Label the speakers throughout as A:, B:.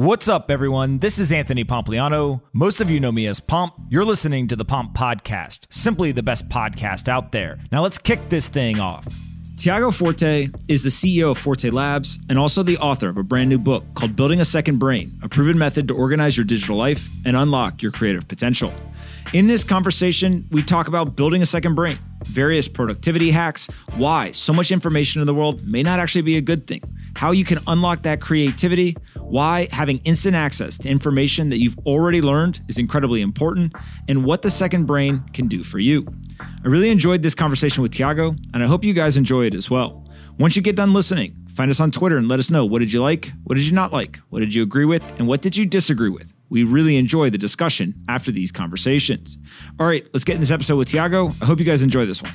A: What's up, everyone? This is Anthony Pompliano. Most of you know me as Pomp. You're listening to the Pomp Podcast, simply the best podcast out there. Now let's kick this thing off. Tiago Forte is the CEO of Forte Labs and also the author of a brand new book called Building a Second Brain, a proven method to organize your digital life and unlock your creative potential. In this conversation, we talk about building a second brain, various productivity hacks, why so much information in the world may not actually be a good thing, how you can unlock that creativity, why having instant access to information that you've already learned is incredibly important, and what the second brain can do for you. I really enjoyed this conversation with Tiago, and I hope you guys enjoy it as well. Once you get done listening, find us on Twitter and let us know what did you like, what did you not like, what did you agree with, and what did you disagree with. We really enjoy the discussion after these conversations. All right, let's get in this episode with Tiago. I hope you guys enjoy this one.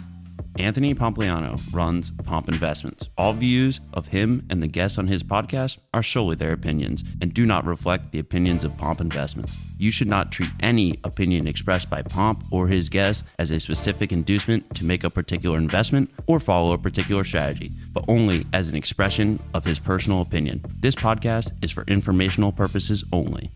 B: Anthony Pompliano runs Pomp Investments. All views of him and the guests on his podcast are solely their opinions and do not reflect the opinions of Pomp Investments. You should not treat any opinion expressed by Pomp or his guests as a specific inducement to make a particular investment or follow a particular strategy, but only as an expression of his personal opinion. This podcast is for informational purposes only.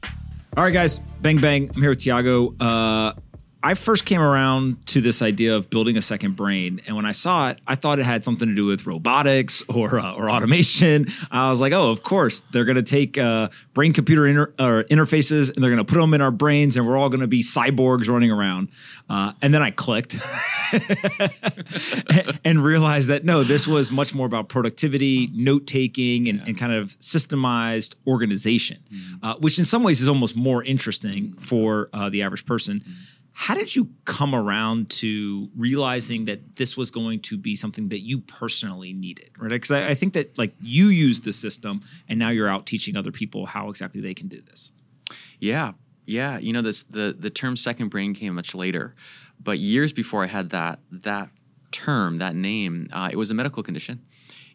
A: All right, guys, bang bang. I'm here with Tiago. Uh, I first came around to this idea of building a second brain, and when I saw it, I thought it had something to do with robotics or uh, or automation. I was like, oh, of course, they're going to take uh, brain computer inter- interfaces and they're going to put them in our brains, and we're all going to be cyborgs running around. Uh, and then I clicked and realized that no, this was much more about productivity, note taking, and, and, kind of systemized organization, mm-hmm. which in some ways is almost more interesting for uh, the average person. Mm-hmm how did you come around to realizing that this was going to be something that you personally needed right? Because I, I, think that like you used the system and now you're out teaching other people how exactly they can do this.
C: Yeah. Yeah. You know this the the term second brain came much later but years before i had that that term that name uh, it was a medical condition.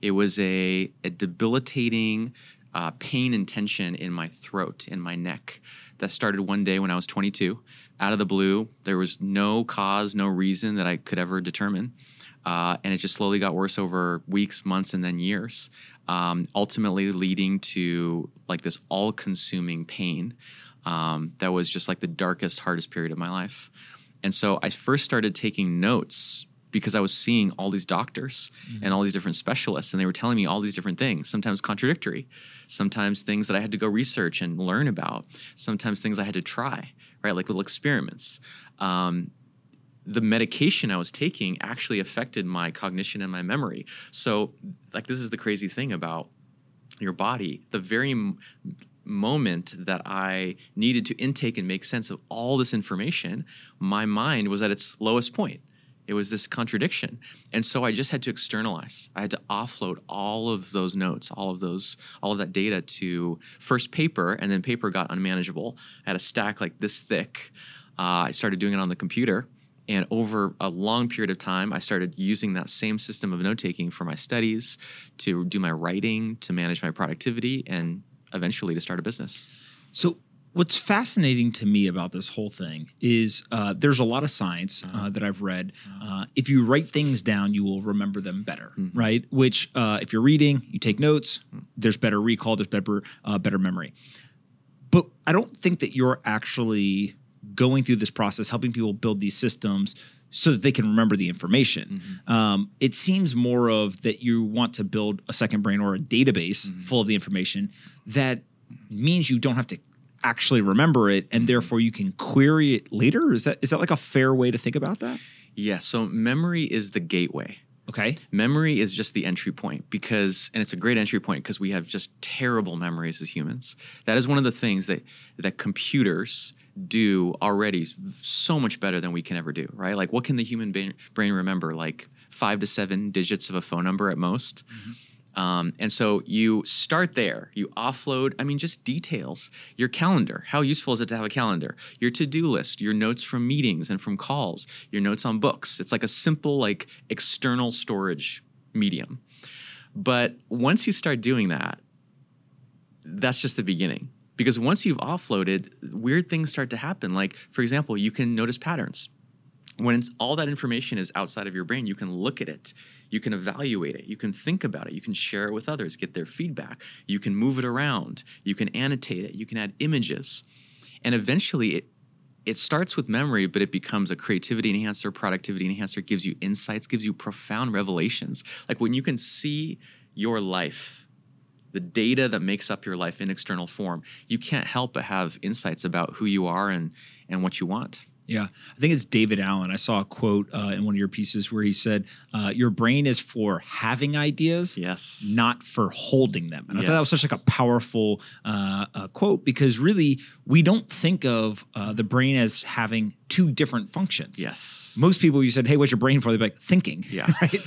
C: It was a, a debilitating uh, pain and tension in my throat in my neck that started one day when i was 22 out of the blue. There was no cause, no reason that I could ever determine. Uh, and it just slowly got worse over weeks, months, and then years, um, ultimately leading to like this all consuming pain um, that was just like the darkest, hardest period of my life. And so I first started taking notes because I was seeing all these doctors mm-hmm. and all these different specialists, and they were telling me all these different things, sometimes contradictory, sometimes things that I had to go research and learn about, sometimes things I had to try right? Like little experiments. Um, the medication I was taking actually affected my cognition and my memory. So, like, this is the crazy thing about your body. The very m- moment that I needed to intake and make sense of all this information, my mind was at its lowest point. It was this contradiction. And so I just had to externalize. I had to offload all of those notes, all of those, all of that data to first paper, and then paper got unmanageable. I had a stack like this thick. Uh, I started doing it on the computer. And over a long period of time, I started using that same system of note taking for my studies, to do my writing, to manage my productivity, and eventually to start a business.
A: So, What's fascinating to me about this whole thing is uh, there's a lot of science uh, uh-huh. that I've read. Uh-huh. Uh, if you write things down, you will remember them better, mm-hmm. right? Which, uh, if you're reading, you take notes. There's better recall. There's better uh, better memory. But I don't think that you're actually going through this process, helping people build these systems so that they can remember the information. Mm-hmm. Um, it seems more of that you want to build a second brain or a database mm-hmm. full of the information that means you don't have to actually remember it and therefore you can query it later? Is that is that like a fair way to think about that?
C: Yeah so memory is the gateway.
A: Okay.
C: Memory is just the entry point because and it's a great entry point because we have just terrible memories as humans. That is one of the things that that computers do already so much better than we can ever do right? Like what can the human brain remember? Like five to seven digits of a phone number at most? Mm-hmm um, and so you start there. You offload, I mean, just details. Your calendar. How useful is it to have a calendar? Your to do list, your notes from meetings and from calls, your notes on books. It's like a simple, like external storage medium. But once you start doing that, that's just the beginning. Because once you've offloaded, weird things start to happen. Like, for example, you can notice patterns when it's, all that information is outside of your brain, you can look at it, you can evaluate it, you can think about it, you can share it with others, get their feedback, you can move it around, you can annotate it, you can add images. And eventually it it starts with memory, but it becomes a creativity enhancer, productivity enhancer, gives you insights, gives you profound revelations. Like when you can see your life, the data that makes up your life in external form, you can't help but have insights about who you are and and what you want.
A: Yeah, I think it's David Allen. I saw a quote uh, in one of your pieces where he said, uh, "Your brain is for having ideas,
C: Yes.
A: not for holding them." And I thought that was such like a powerful uh, uh, quote because really we don't think of uh, the brain as having two different functions.
C: Yes.
A: Most people, you said, "Hey, what's your brain for?" They'd be like, "Thinking."
C: Yeah.
A: Right.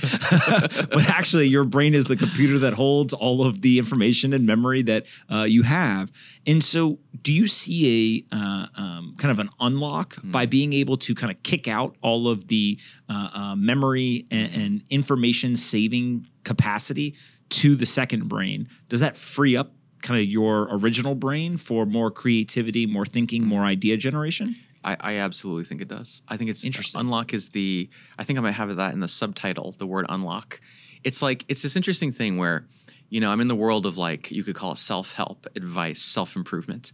A: but actually, your brain is the computer that holds all of the information and memory that uh, you have. And so, do you see a uh, um, kind of an unlock by being able to kind of kick out all of the uh, uh, memory and, and information saving capacity to the second brain? Does that free up? Kind of your original brain for more creativity, more thinking, more idea generation.
C: I, I absolutely think it does. I think it's uh,
A: Interesting.
C: Unlock is the. I think I might have that in the subtitle. The word unlock. It's like it's this interesting thing where, you know, I'm in the world of like you could call it self help, advice, self improvement,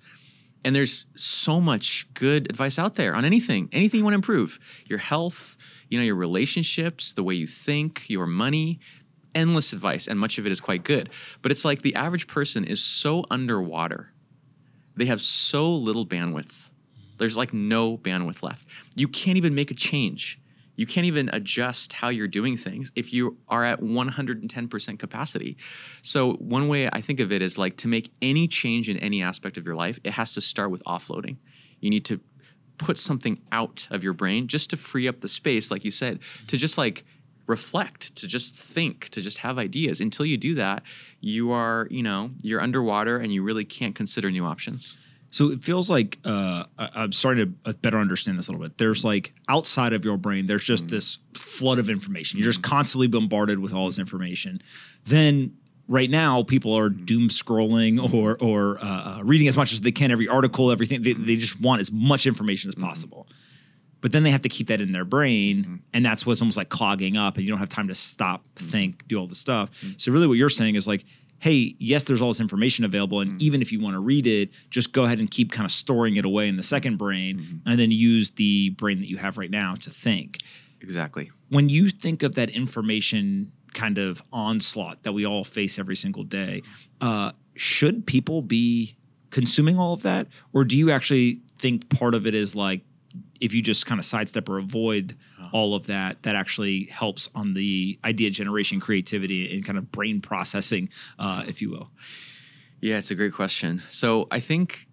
C: and there's so much good advice out there on anything, anything you want to improve, your health, you know, your relationships, the way you think, your money. Endless advice, and much of it is quite good. But it's like the average person is so underwater they have so little bandwidth. There's like no bandwidth left. You can't even make a change. You can't even adjust how you're doing things if you are at 110% capacity. So, one way I think of it is like to make any change in any aspect of your life, it has to start with offloading. You need to put something out of your brain just to free up the space, like you said, to just like reflect, to just think, to just have ideas. Until you do that, you are, you know, you're underwater and you really can't consider new options.
A: So it feels like uh, I- I'm starting to uh, better understand this a little bit. There's like outside of your brain, there's just mm. this flood of information. You're just mm. constantly bombarded with all this information. Then right now, people are mm. doom scrolling or or uh, uh, reading as much as they can, every article, everything. They, they just want as much information as possible. But then they have to keep that in their brain, and that's what's almost like clogging up, and you don't have time to stop, think, do all the stuff. So really, what you're saying is like, hey, yes, there's all this information available, and even if you want to read it, just go ahead and keep kind of storing it away in the second brain, and then use the brain that you have right now to think.
C: Exactly.
A: When you think of that information kind of onslaught that we all face every single day, uh, should people be consuming all of that, or do you actually think part of it is like if you just kind of sidestep or avoid all of that, that actually helps on the idea generation, creativity, and kind of brain processing, uh, if you will.
C: Yeah, it's a great question. So I think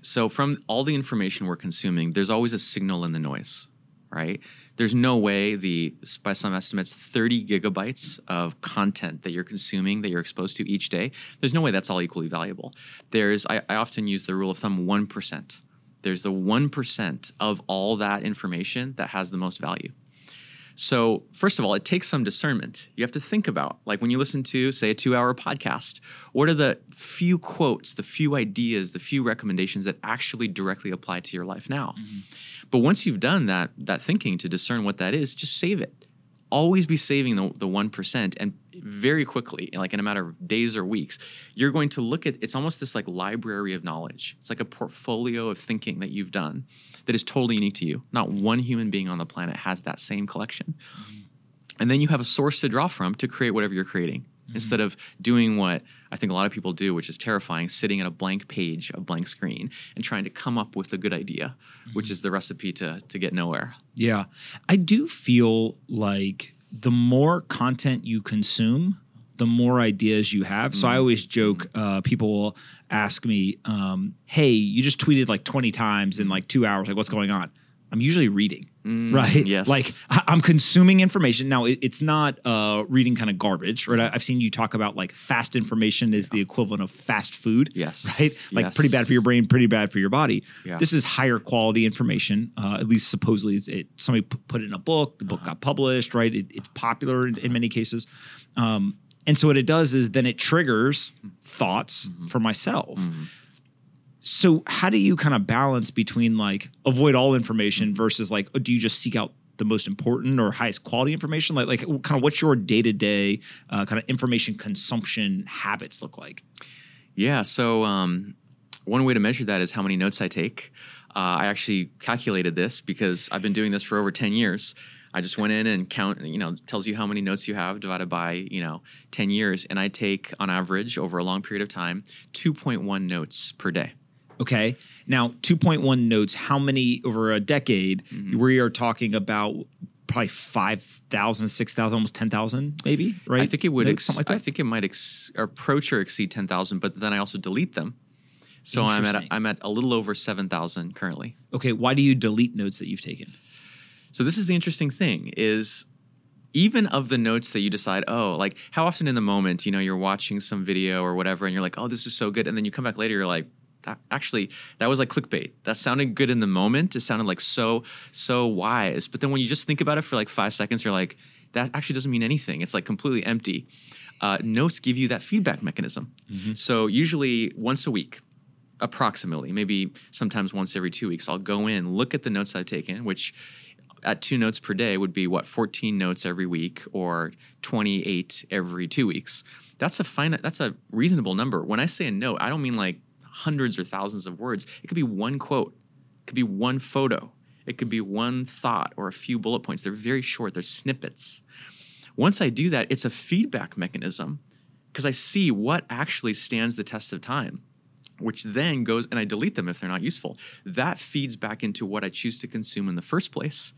C: so from all the information we're consuming, there's always a signal in the noise, right? There's no way the by some estimates 30 gigabytes of content that you're consuming that you're exposed to each day. There's no way that's all equally valuable. There's I, I often use the rule of thumb one percent. There's the one percent of all that information that has the most value. So, first of all, it takes some discernment. You have to think about, like when you listen to, say, a two hour podcast, what are the few quotes, the few ideas, the few recommendations that actually directly apply to your life now? Mm-hmm. But once you've done that, that thinking to discern what that is, just save it. Always be saving the, the 1%. And very quickly, like in a matter of days or weeks, you're going to look at it's almost this like library of knowledge. It's like a portfolio of thinking that you've done that is totally unique to you. Not one human being on the planet has that same collection. Mm-hmm. And then you have a source to draw from to create whatever you're creating. Mm-hmm. Instead of doing what I think a lot of people do, which is terrifying, sitting at a blank page, a blank screen, and trying to come up with a good idea, which mm-hmm. is the recipe to, to get nowhere.
A: Yeah. I do feel like the more content you consume, the more ideas you have. So I always joke, uh, people will ask me, um, hey, you just tweeted like 20 times in like two hours. Like, what's going on? I'm usually reading, right?
C: yes.
A: Like I- I'm consuming information. Now it, it's not uh, reading kind of garbage, right? I- I've seen you talk about like fast information is the equivalent of fast food.
C: Yes.
A: Right? Like
C: Yes.
A: pretty bad for your brain, pretty bad for your body.
C: Yeah.
A: This is higher quality information. Uh, at least supposedly it's, it somebody p- put it in a book. The book got published, right? It, it's popular in, in many cases. Um, and so what it does is then it triggers thoughts for myself. So how do you kind of balance between like avoid all information versus like do you just seek out the most important or highest quality information? Like like kind of what's your day to day kind of information consumption habits look like?
C: Yeah. So um, one way to measure that is how many notes I take. Uh, I actually calculated this because I've been doing this for over ten years. I just went in and count, you know, tells you how many notes you have divided by, you know, 10 years. And I take on average over a long period of time 2.1 notes per day.
A: Okay. Now, 2.1 notes, how many over a decade? Mm-hmm. We are talking about probably 5,000, 6,000, almost 10,000 maybe, right?
C: I think it would, ex- like I think it might ex- approach or exceed 10,000, but then I also delete them. So I'm at, a, I'm at a little over 7,000 currently.
A: Okay. Why do you delete notes that you've taken?
C: So this is the interesting thing is even of the notes that you decide, oh, like how often in the moment, you know, you're watching some video or whatever and you're like, oh, this is so good. And then you come back later, you're like, that, actually, that was like clickbait. That sounded good in the moment. It sounded like so, so wise. But then when you just think about it for like five seconds, you're like, that actually doesn't mean anything. It's like completely empty. Uh, notes give you that feedback mechanism. Mm-hmm. So usually once a week, approximately, maybe sometimes once every two weeks, I'll go in, look at the notes I've taken, which at two notes per day would be what 14 notes every week or 28 every two weeks that's a fine that's a reasonable number when i say a note i don't mean like hundreds or thousands of words. It could be one quote. It could be one photo. It could be one thought or a few bullet points. They're very short. They're snippets. Once i do that it's a feedback mechanism because i see what actually stands the test of time which then goes and I delete them if they're not useful. That feeds back into what I choose to consume in the first place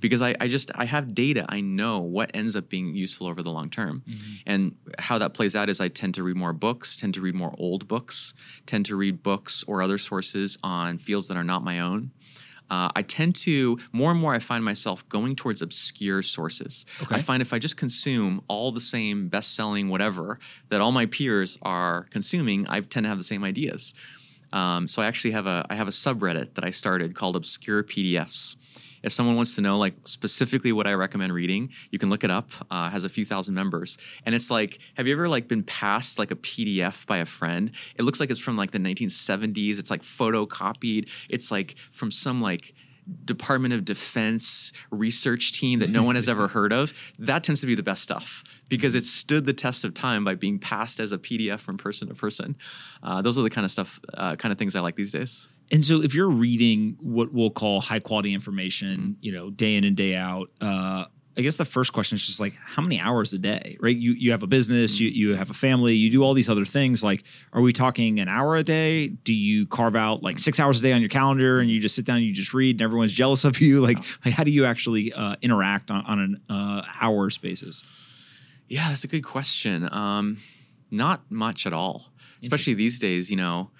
C: because I, I, just I have data. I know what ends up being useful over the long term, mm-hmm. and how that plays out is I tend to read more books, tend to read more old books, tend to read books or other sources on fields that are not my own. Uh, I tend to more and more. I find myself going towards obscure sources. Okay. I find if I just consume all the same best-selling whatever that all my peers are consuming, I tend to have the same ideas. Um, so I actually have a I have a subreddit that I started called Obscure PDFs if someone wants to know like specifically what I recommend reading, you can look it up. Uh, has a few thousand members, and it's like, have you ever like been passed like a PDF by a friend? It looks like it's from like the 1970s. It's like photocopied. It's like from some like Department of Defense research team that no one has ever heard of, that tends to be the best stuff because it stood the test of time by being passed as a PDF from person to person. Uh, those are the kind of stuff, uh, kind of things I like these days.
A: And so, if you're reading what we'll call high quality information, mm-hmm. you know, day in and day out, uh, I guess the first question is just like, how many hours a day, right? You you have a business, mm-hmm. you you have a family, you do all these other things. Like, are we talking an hour a day? Do you carve out like six hours a day on your calendar and you just sit down and you just read and everyone's jealous of you? Like, like how do you actually uh, interact on, on an uh, hours basis?
C: Yeah, that's a good question. Um, not much at all, especially these days. You know,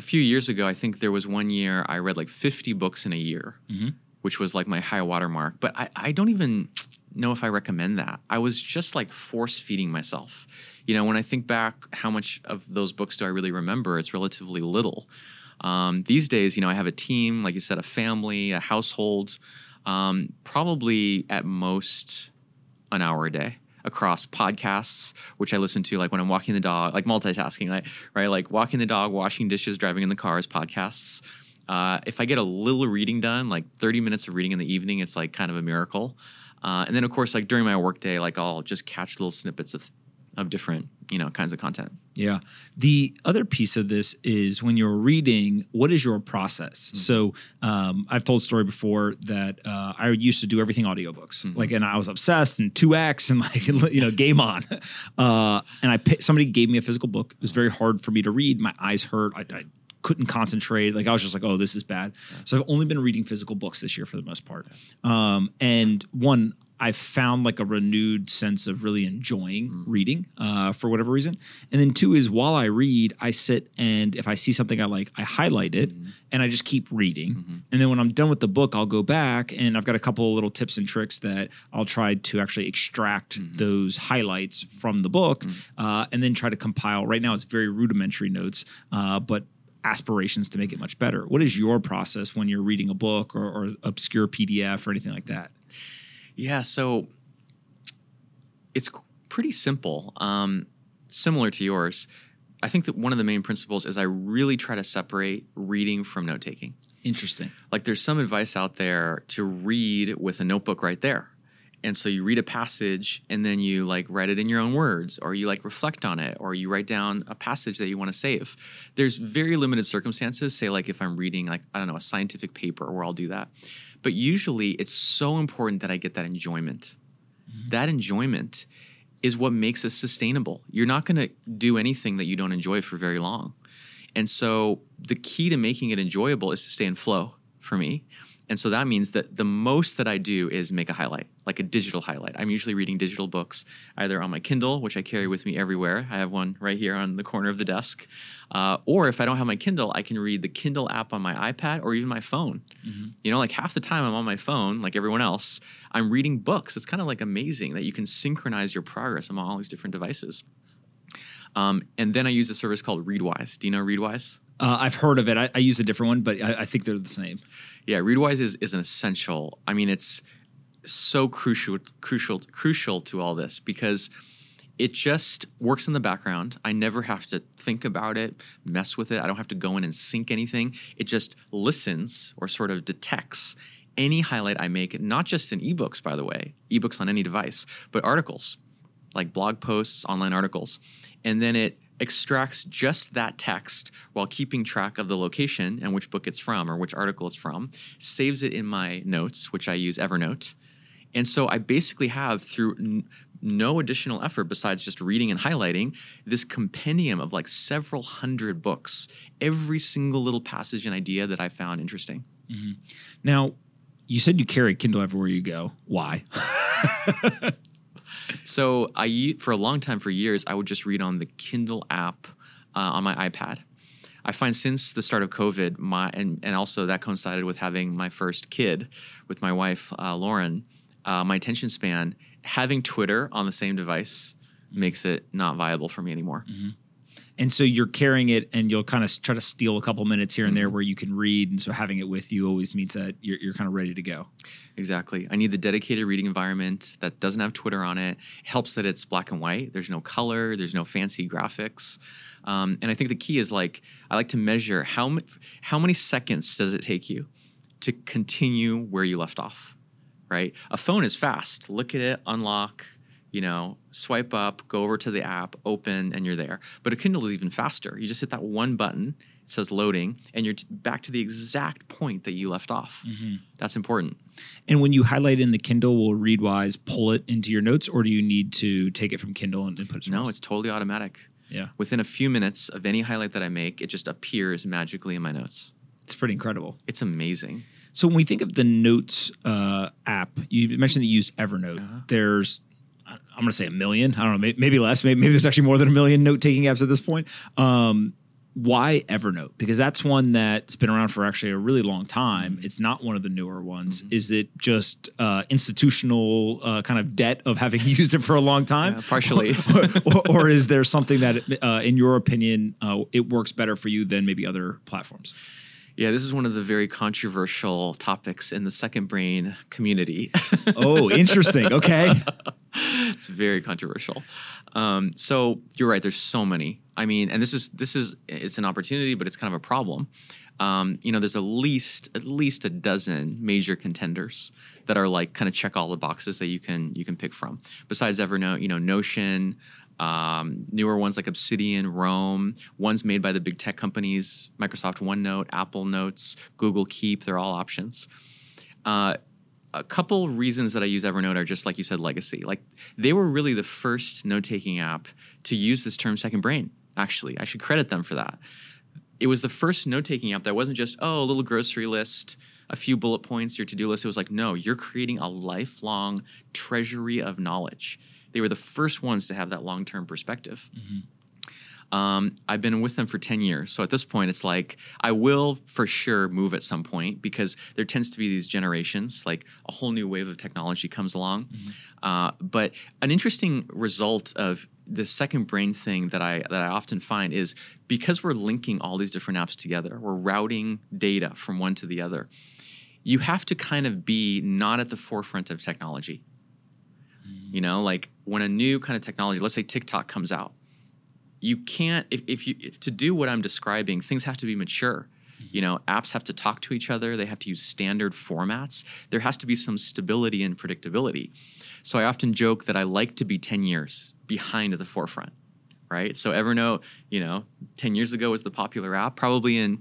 C: a few years ago, I think there was one year I read like 50 books in a year, mm-hmm. which was like my high water mark. But I, I don't even know if I recommend that. I was just like force feeding myself. You know, when I think back, how much of those books do I really remember? It's relatively little. Um, these days, you know, I have a team, like you said, a family, a household, um, probably at most an hour a day across podcasts, which I listen to like when I'm walking the dog, like multitasking, right? right? Like walking the dog, washing dishes, driving in the cars, podcasts. Uh, if I get a little reading done, like 30 minutes of reading in the evening, it's like kind of a miracle. Uh, and then of course, like during my workday, like I'll just catch little snippets of of different you know kinds of content
A: yeah the other piece of this is when you're reading what is your process mm-hmm. so um, i've told a story before that uh, i used to do everything audiobooks mm-hmm. like and i was obsessed and 2x and like you know game on uh, and i somebody gave me a physical book it was very hard for me to read my eyes hurt I, I couldn't concentrate. Like I was just like, oh, this is bad. Yeah. So I've only been reading physical books this year for the most part. Um, and one, I found like a renewed sense of really enjoying mm. reading uh, for whatever reason. And then two is while I read, I sit and if I see something I like, I highlight it mm. and I just keep reading. Mm-hmm. And then when I'm done with the book, I'll go back and I've got a couple of little tips and tricks that I'll try to actually extract mm-hmm. those highlights from the book mm. uh, and then try to compile. Right now, it's very rudimentary notes, uh, but aspirations to make it much better. What is your process when you're reading a book or, or obscure PDF or anything like that?
C: Yeah, so it's pretty simple, um, similar to yours. I think that one of the main principles is I really try to separate reading from note taking.
A: Interesting.
C: Like there's some advice out there to read with a notebook right there. And so you read a passage and then you like write it in your own words or you like reflect on it or you write down a passage that you want to save. There's very limited circumstances, say like if I'm reading like I don't know a scientific paper where I'll do that. But usually it's so important that I get that enjoyment. Mm-hmm. That enjoyment is what makes us sustainable. You're not going to do anything that you don't enjoy for very long. And so the key to making it enjoyable is to stay in flow for me. And so that means that the most that I do is make a highlight, like a digital highlight. I'm usually reading digital books either on my Kindle, which I carry with me everywhere. I have one right here on the corner of the desk. Uh, or if I don't have my Kindle, I can read the Kindle app on my iPad or even my phone. You know, like half the time I'm on my phone, like everyone else, I'm reading books. It's kind of like amazing that you can synchronize your progress among all these different devices. Um, and then I use a service called Readwise. Do you know Readwise?
A: Uh, I've heard of it. I, I use a different one, but I, I think they're the same.
C: Yeah, Readwise is, is an essential. I mean, it's so crucial, crucial, crucial to all this because it just works in the background. I never have to think about it, mess with it. I don't have to go in and sync anything. It just listens or sort of detects any highlight I make, not just in ebooks, by the way, ebooks on any device, but articles like blog posts, online articles. And then it extracts just that text while keeping track of the location and which book it's from or which article it's from, saves it in my notes, which I use Evernote. And so I basically have, through n- no additional effort besides just reading and highlighting, this compendium of like several hundred books, every single little passage and idea that I found interesting. Mm-hmm.
A: Now, you said you carry Kindle everywhere you go. Why?
C: So I for a long time, for years, I would just read on the Kindle app uh, on my iPad. I find since the start of COVID, my and, and also that coincided with having my first kid with my wife uh, Lauren, uh, my attention span having Twitter on the same device makes it not viable for me anymore.
A: And so you're carrying it, and you'll kind of try to steal a couple minutes here and there where you can read. And so having it with you always means that you're, you're kind of ready to go.
C: Exactly. I need the dedicated reading environment that doesn't have Twitter on it. Helps that it's black and white. There's no color. There's no fancy graphics. Um, and I think the key is like I like to measure how m- how many seconds does it take you to continue where you left off. Right. A phone is fast. Look at it, unlock. You know, swipe up, go over to the app, open, and you're there. But a Kindle is even faster. You just hit that one button. It says loading, and you're t- back to the exact point that you left off. That's important.
A: And when you highlight in the Kindle, will Readwise pull it into your notes, or do you need to take it from Kindle and, and put it?
C: No, it's totally automatic.
A: yeah,
C: Within a few minutes of any highlight that I make, it just appears magically in my notes.
A: it's pretty incredible.
C: It's amazing.
A: So when we think of the Notes uh, app, you mentioned that you used Evernote.
C: Uh-huh.
A: There's, I'm going to say a million. I don't know, maybe less. Maybe, maybe there's actually more than a million note taking apps at this point. Um, why Evernote? Because that's one that's been around for actually a really long time.
C: Mm-hmm.
A: It's not one of the newer ones. Is it just uh, institutional uh, kind of debt of having used it for a long time?
C: Yeah, partially.
A: or, or is there something that, uh, in your opinion, uh, it works better for you than maybe other platforms?
C: Yeah, this is one of the very controversial topics in the second brain community.
A: Oh, interesting. Okay.
C: it's very controversial. Um, so you're right. There's so many. I mean, and this is this is it's an opportunity, but it's kind of a problem. Um, you know, there's at least at least a dozen major contenders that are like kind of check all the boxes that you can you can pick from. Besides Evernote, you know, Notion, um, newer ones like Obsidian, Roam, ones made by the big tech companies, Microsoft OneNote, Apple Notes, Google Keep. They're all options. Uh, a couple reasons that I use Evernote are just like you said, legacy. Like they were really the first note taking app to use this term second brain. Actually, I should credit them for that. It was the first note taking app that wasn't just, oh, a little grocery list, a few bullet points, your to do list. It was like, no, you're creating a lifelong treasury of knowledge. They were the first ones to have that long term perspective. Um, I've been with them for 10 years. So at this point, it's like I will for sure move at some point because there tends to be these generations, like a whole new wave of technology comes along. Uh, but an interesting result of the second brain thing that I that I often find is because we're linking all these different apps together, we're routing data from one to the other. You have to kind of be not at the forefront of technology. You know, like when a new kind of technology, let's say TikTok comes out, you can't if, if you to do what I'm describing, things have to be mature. Mm-hmm. You know, apps have to talk to each other. They have to use standard formats. There has to be some stability and predictability. So I often joke that I like to be 10 years behind the forefront, right? So Evernote, you know, 10 years ago was the popular app. Probably in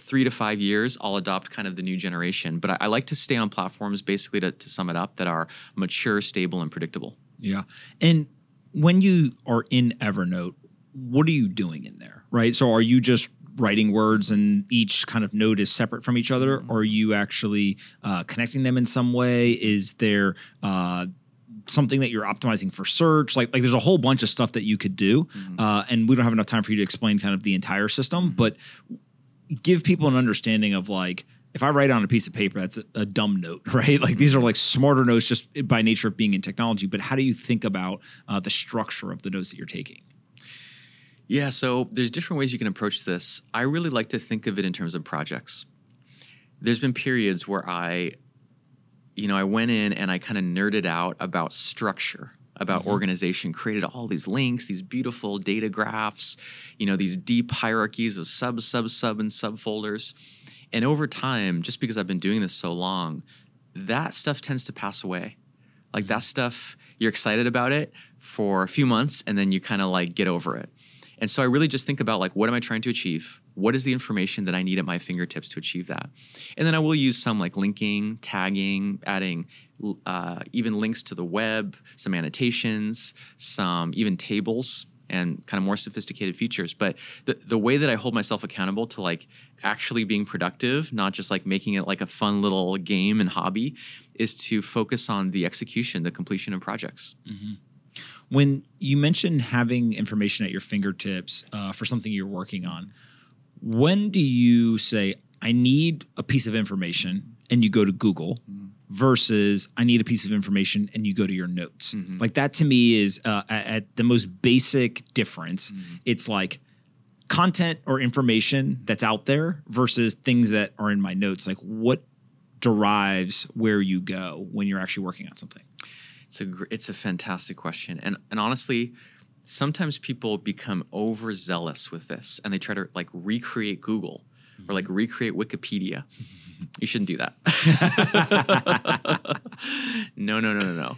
C: three to five years, I'll adopt kind of the new generation. But I, I like to stay on platforms, basically, to, to sum it up, that are mature, stable, and predictable.
A: Yeah. And when you are in Evernote, what are you doing in there? Right. So are you just writing words and each kind of note is separate from each other? Or are you actually uh, connecting them in some way? Is there uh, something that you're optimizing for search? Like, like there's a whole bunch of stuff that you could do. Uh, and we don't have enough time for you to explain kind of the entire system, but give people an understanding of like, if I write on a piece of paper, that's a, a dumb note, right? Like these are like smarter notes just by nature of being in technology. But how do you think about uh, the structure of the notes that you're taking?
C: Yeah, so there's different ways you can approach this. I really like to think of it in terms of projects. There's been periods where I, you know, I went in and I kind of nerded out about structure, about mm-hmm. organization, created all these links, these beautiful data graphs, you know, these deep hierarchies of sub, sub, sub, and subfolders. And over time, just because I've been doing this so long, that stuff tends to pass away. Like mm-hmm. that stuff, you're excited about it for a few months and then you kind of like get over it. And so I really just think about like, what am I trying to achieve? What is the information that I need at my fingertips to achieve that? And then I will use some like linking, tagging, adding uh, even links to the web, some annotations, some even tables and kind of more sophisticated features. But the, the way that I hold myself accountable to like actually being productive, not just like making it like a fun little game and hobby, is to focus on the execution, the completion of projects.
A: When you mentioned having information at your fingertips uh, for something you're working on, when do you say, I need a piece of information and you go to Google versus I need a piece of information and you go to your notes? Mm-hmm. Like that to me is uh, at, the most basic difference. Mm-hmm. It's like content or information that's out there versus things that are in my notes. Like what derives where you go when you're actually working on something?
C: It's a gr- it's a fantastic question, and and honestly, sometimes people become overzealous with this, and they try to like recreate Google or like mm-hmm. recreate Wikipedia. you shouldn't do that. no, no, no, no, no.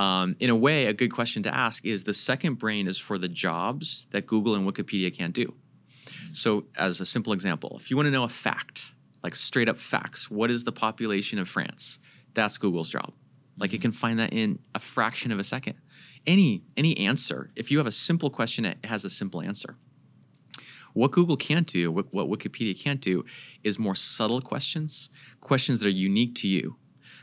C: Um, in a way, a good question to ask is the second brain is for the jobs that Google and Wikipedia can't do. So, as a simple example, if you want to know a fact, like straight up facts, what is the population of France? That's Google's job. Like it can find that in a fraction of a second. Any any answer, if you have a simple question, it has a simple answer. What Google can't do, what, what Wikipedia can't do, is more subtle questions, questions that are unique to you,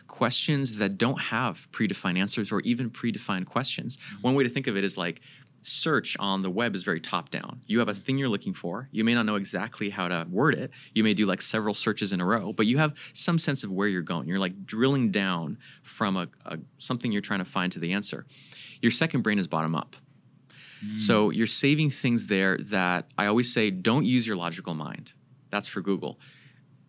C: questions that don't have predefined answers or even predefined questions. Mm-hmm. One way to think of it is like search on the web is very top down. You have a thing you're looking for. You may not know exactly how to word it. You may do like several searches in a row, but you have some sense of where you're going. You're like drilling down from a, a something you're trying to find to the answer. Your second brain is bottom up. So hmm. you're saving things there that I always say don't use your logical mind. That's for Google.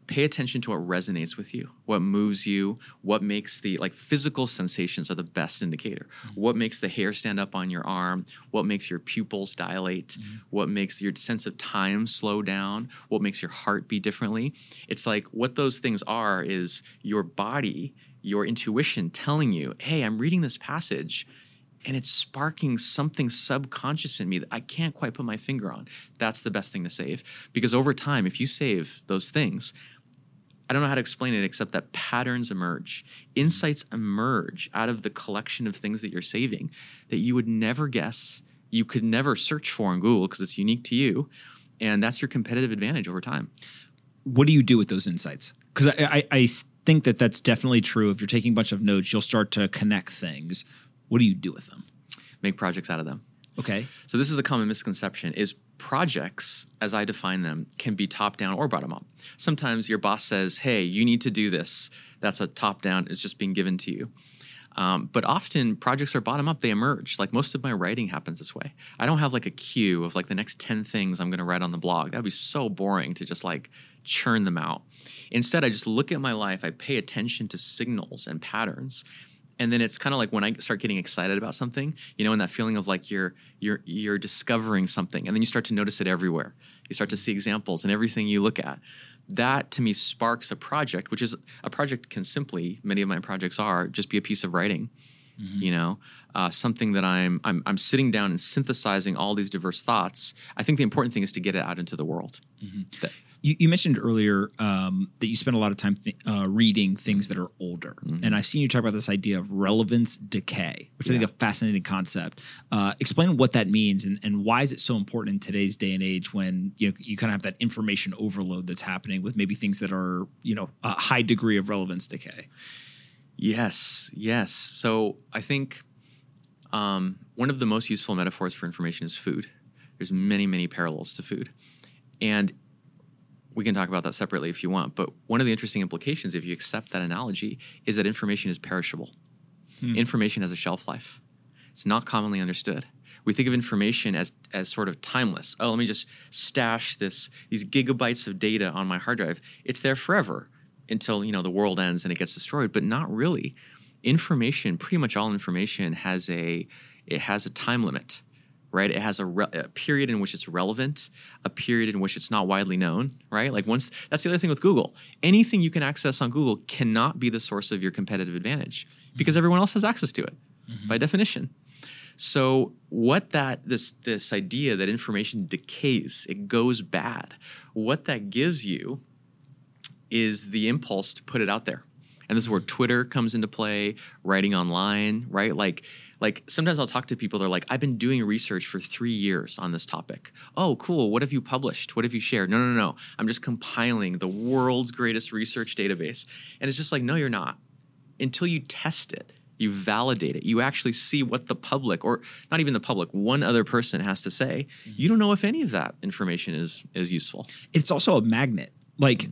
C: Pay attention to what resonates with you, what moves you, what makes the like physical sensations are the best indicator. Hmm. What makes the hair stand up on your arm, what makes your pupils dilate, hmm. what makes your sense of time slow down, what makes your heart beat differently. It's like what those things are is your body, your intuition telling you, "Hey, I'm reading this passage and it's sparking something subconscious in me that I can't quite put my finger on. That's the best thing to save. Because over time, if you save those things, I don't know how to explain it except that patterns emerge. Insights emerge out of the collection of things that you're saving that you would never guess, you could never search for on Google because it's unique to you. And that's your competitive advantage over time.
A: what do you do with those insights? Because I, I, I think that that's definitely true. If you're taking a bunch of notes, you'll start to connect things. What do you do with them?
C: Make projects out of them.
A: Okay.
C: So this is a common misconception is projects as I define them can be top down or bottom up. Sometimes your boss says, "Hey, you need to do this." That's a top down it's just being given to you. Um, but often projects are bottom up, they emerge. Like most of my writing happens this way. I don't have like a queue of like the next 10 things I'm going to write on the blog. That'd be so boring to just like churn them out. Instead, I just look at my life, I pay attention to signals and patterns, and then it's kind of like when I start getting excited about something, you know, and that feeling of like you're you're you're discovering something, and then you start to notice it everywhere. You start to see examples in everything you look at. That to me sparks a project, which is a project can simply many of my projects are just be a piece of writing, you know, uh, something that I'm, I'm I'm sitting down and synthesizing all these diverse thoughts. I think the important thing is to get it out into the world. That-
A: You, you mentioned earlier um, that you spend a lot of time th- uh, reading things that are older,
C: Mm-hmm.
A: and I've seen you talk about this idea of relevance decay, which I think is a fascinating concept. Uh, explain what that means and, and why is it so important in today's day and age when you know, you kind of have that information overload that's happening with maybe things that are you know a high degree of relevance decay.
C: Yes, yes. So I think um, one of the most useful metaphors for information is food. There's many, many parallels to food, and we can talk about that separately if you want. But one of the interesting implications, if you accept that analogy, is that information is perishable. Hmm. Information has a shelf life. It's not commonly understood. We think of information as as sort of timeless. Oh, let me just stash this these gigabytes of data on my hard drive. It's there forever until you know the world ends and it gets destroyed. But not really. Information, pretty much all information, has a it has a time limit, right? It has a, re- a period in which it's relevant, a period in which it's not widely known, right? Like once that's the other thing with Google. Anything you can access on Google cannot be the source of your competitive advantage because mm-hmm. everyone else has access to it mm-hmm. by definition. So what that this this idea that information decays, it goes bad. What that gives you is the impulse to put it out there. And this is where Twitter comes into play, writing online, right? Like like sometimes I'll talk to people they're like I've been doing research for 3 years on this topic. Oh, cool. What have you published? What have you shared? No, no, no. I'm just compiling the world's greatest research database. And it's just like no, you're not. Until you test it, you validate it, you actually see what the public or not even the public, one other person has to say. You don't know if any of that information is is useful.
A: it's also a magnet. Like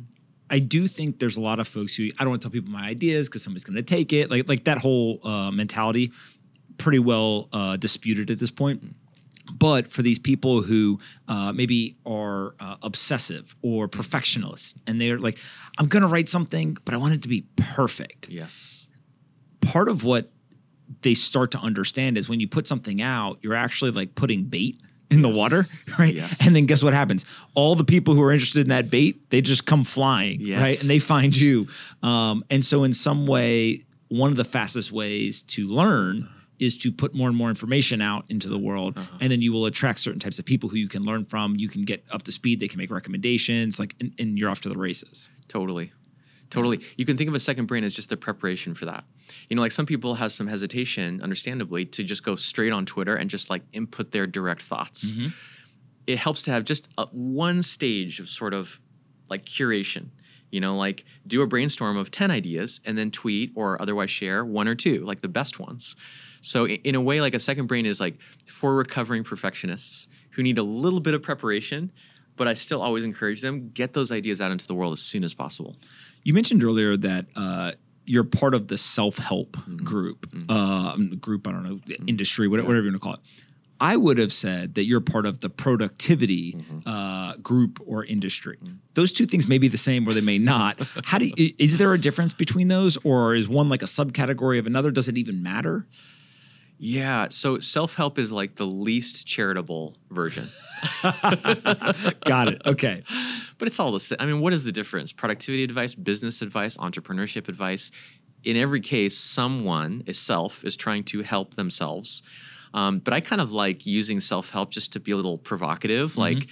A: I do think there's a lot of folks who I don't want to tell people my ideas because somebody's going to take it. Like like that whole uh, mentality, pretty well uh, disputed at this point. But for these people who uh, maybe are uh, obsessive or perfectionists, and they're like, I'm going to write something, but I want it to be perfect.
C: Yes.
A: Part of what they start to understand is when you put something out, you're actually like putting bait in the water, right?
C: Yes.
A: And then guess what happens? All the people who are interested in that bait, they just come flying,
C: Yes.
A: right? And they find you. Um, and so, in some way, one of the fastest ways to learn is to put more and more information out into the world
C: Uh-huh.
A: and then you will attract certain types of people who you can learn from you can get up to speed they can make recommendations like and, and you're off to the races
C: Totally. Totally. You can think of a second brain as just the preparation for that. You know, like some people have some hesitation, understandably, to just go straight on Twitter and just like input their direct thoughts. It helps to have just a, one stage of sort of like curation. You know, like do a brainstorm of 10 ideas and then tweet or otherwise share one or two, like the best ones. So, in a way, like a second brain is like for recovering perfectionists who need a little bit of preparation, but I still always encourage them get those ideas out into the world as soon as possible.
A: You mentioned earlier that uh, you're part of the self-help group, uh, group. I don't know, industry, whatever, whatever you want to call it. I would have said that you're part of the productivity uh, group or industry. Those two things may be the same or they may not. How do you, is there a difference between those, or is one like a subcategory of another? Does it even matter?
C: Yeah, so self help is like the least charitable version,
A: Got it. Okay.
C: but it's all the same. I mean, what is the difference? Productivity advice, business advice, entrepreneurship advice. In every case, someone, a self, is trying to help themselves. Um, but I kind of like using self help just to be a little provocative, like.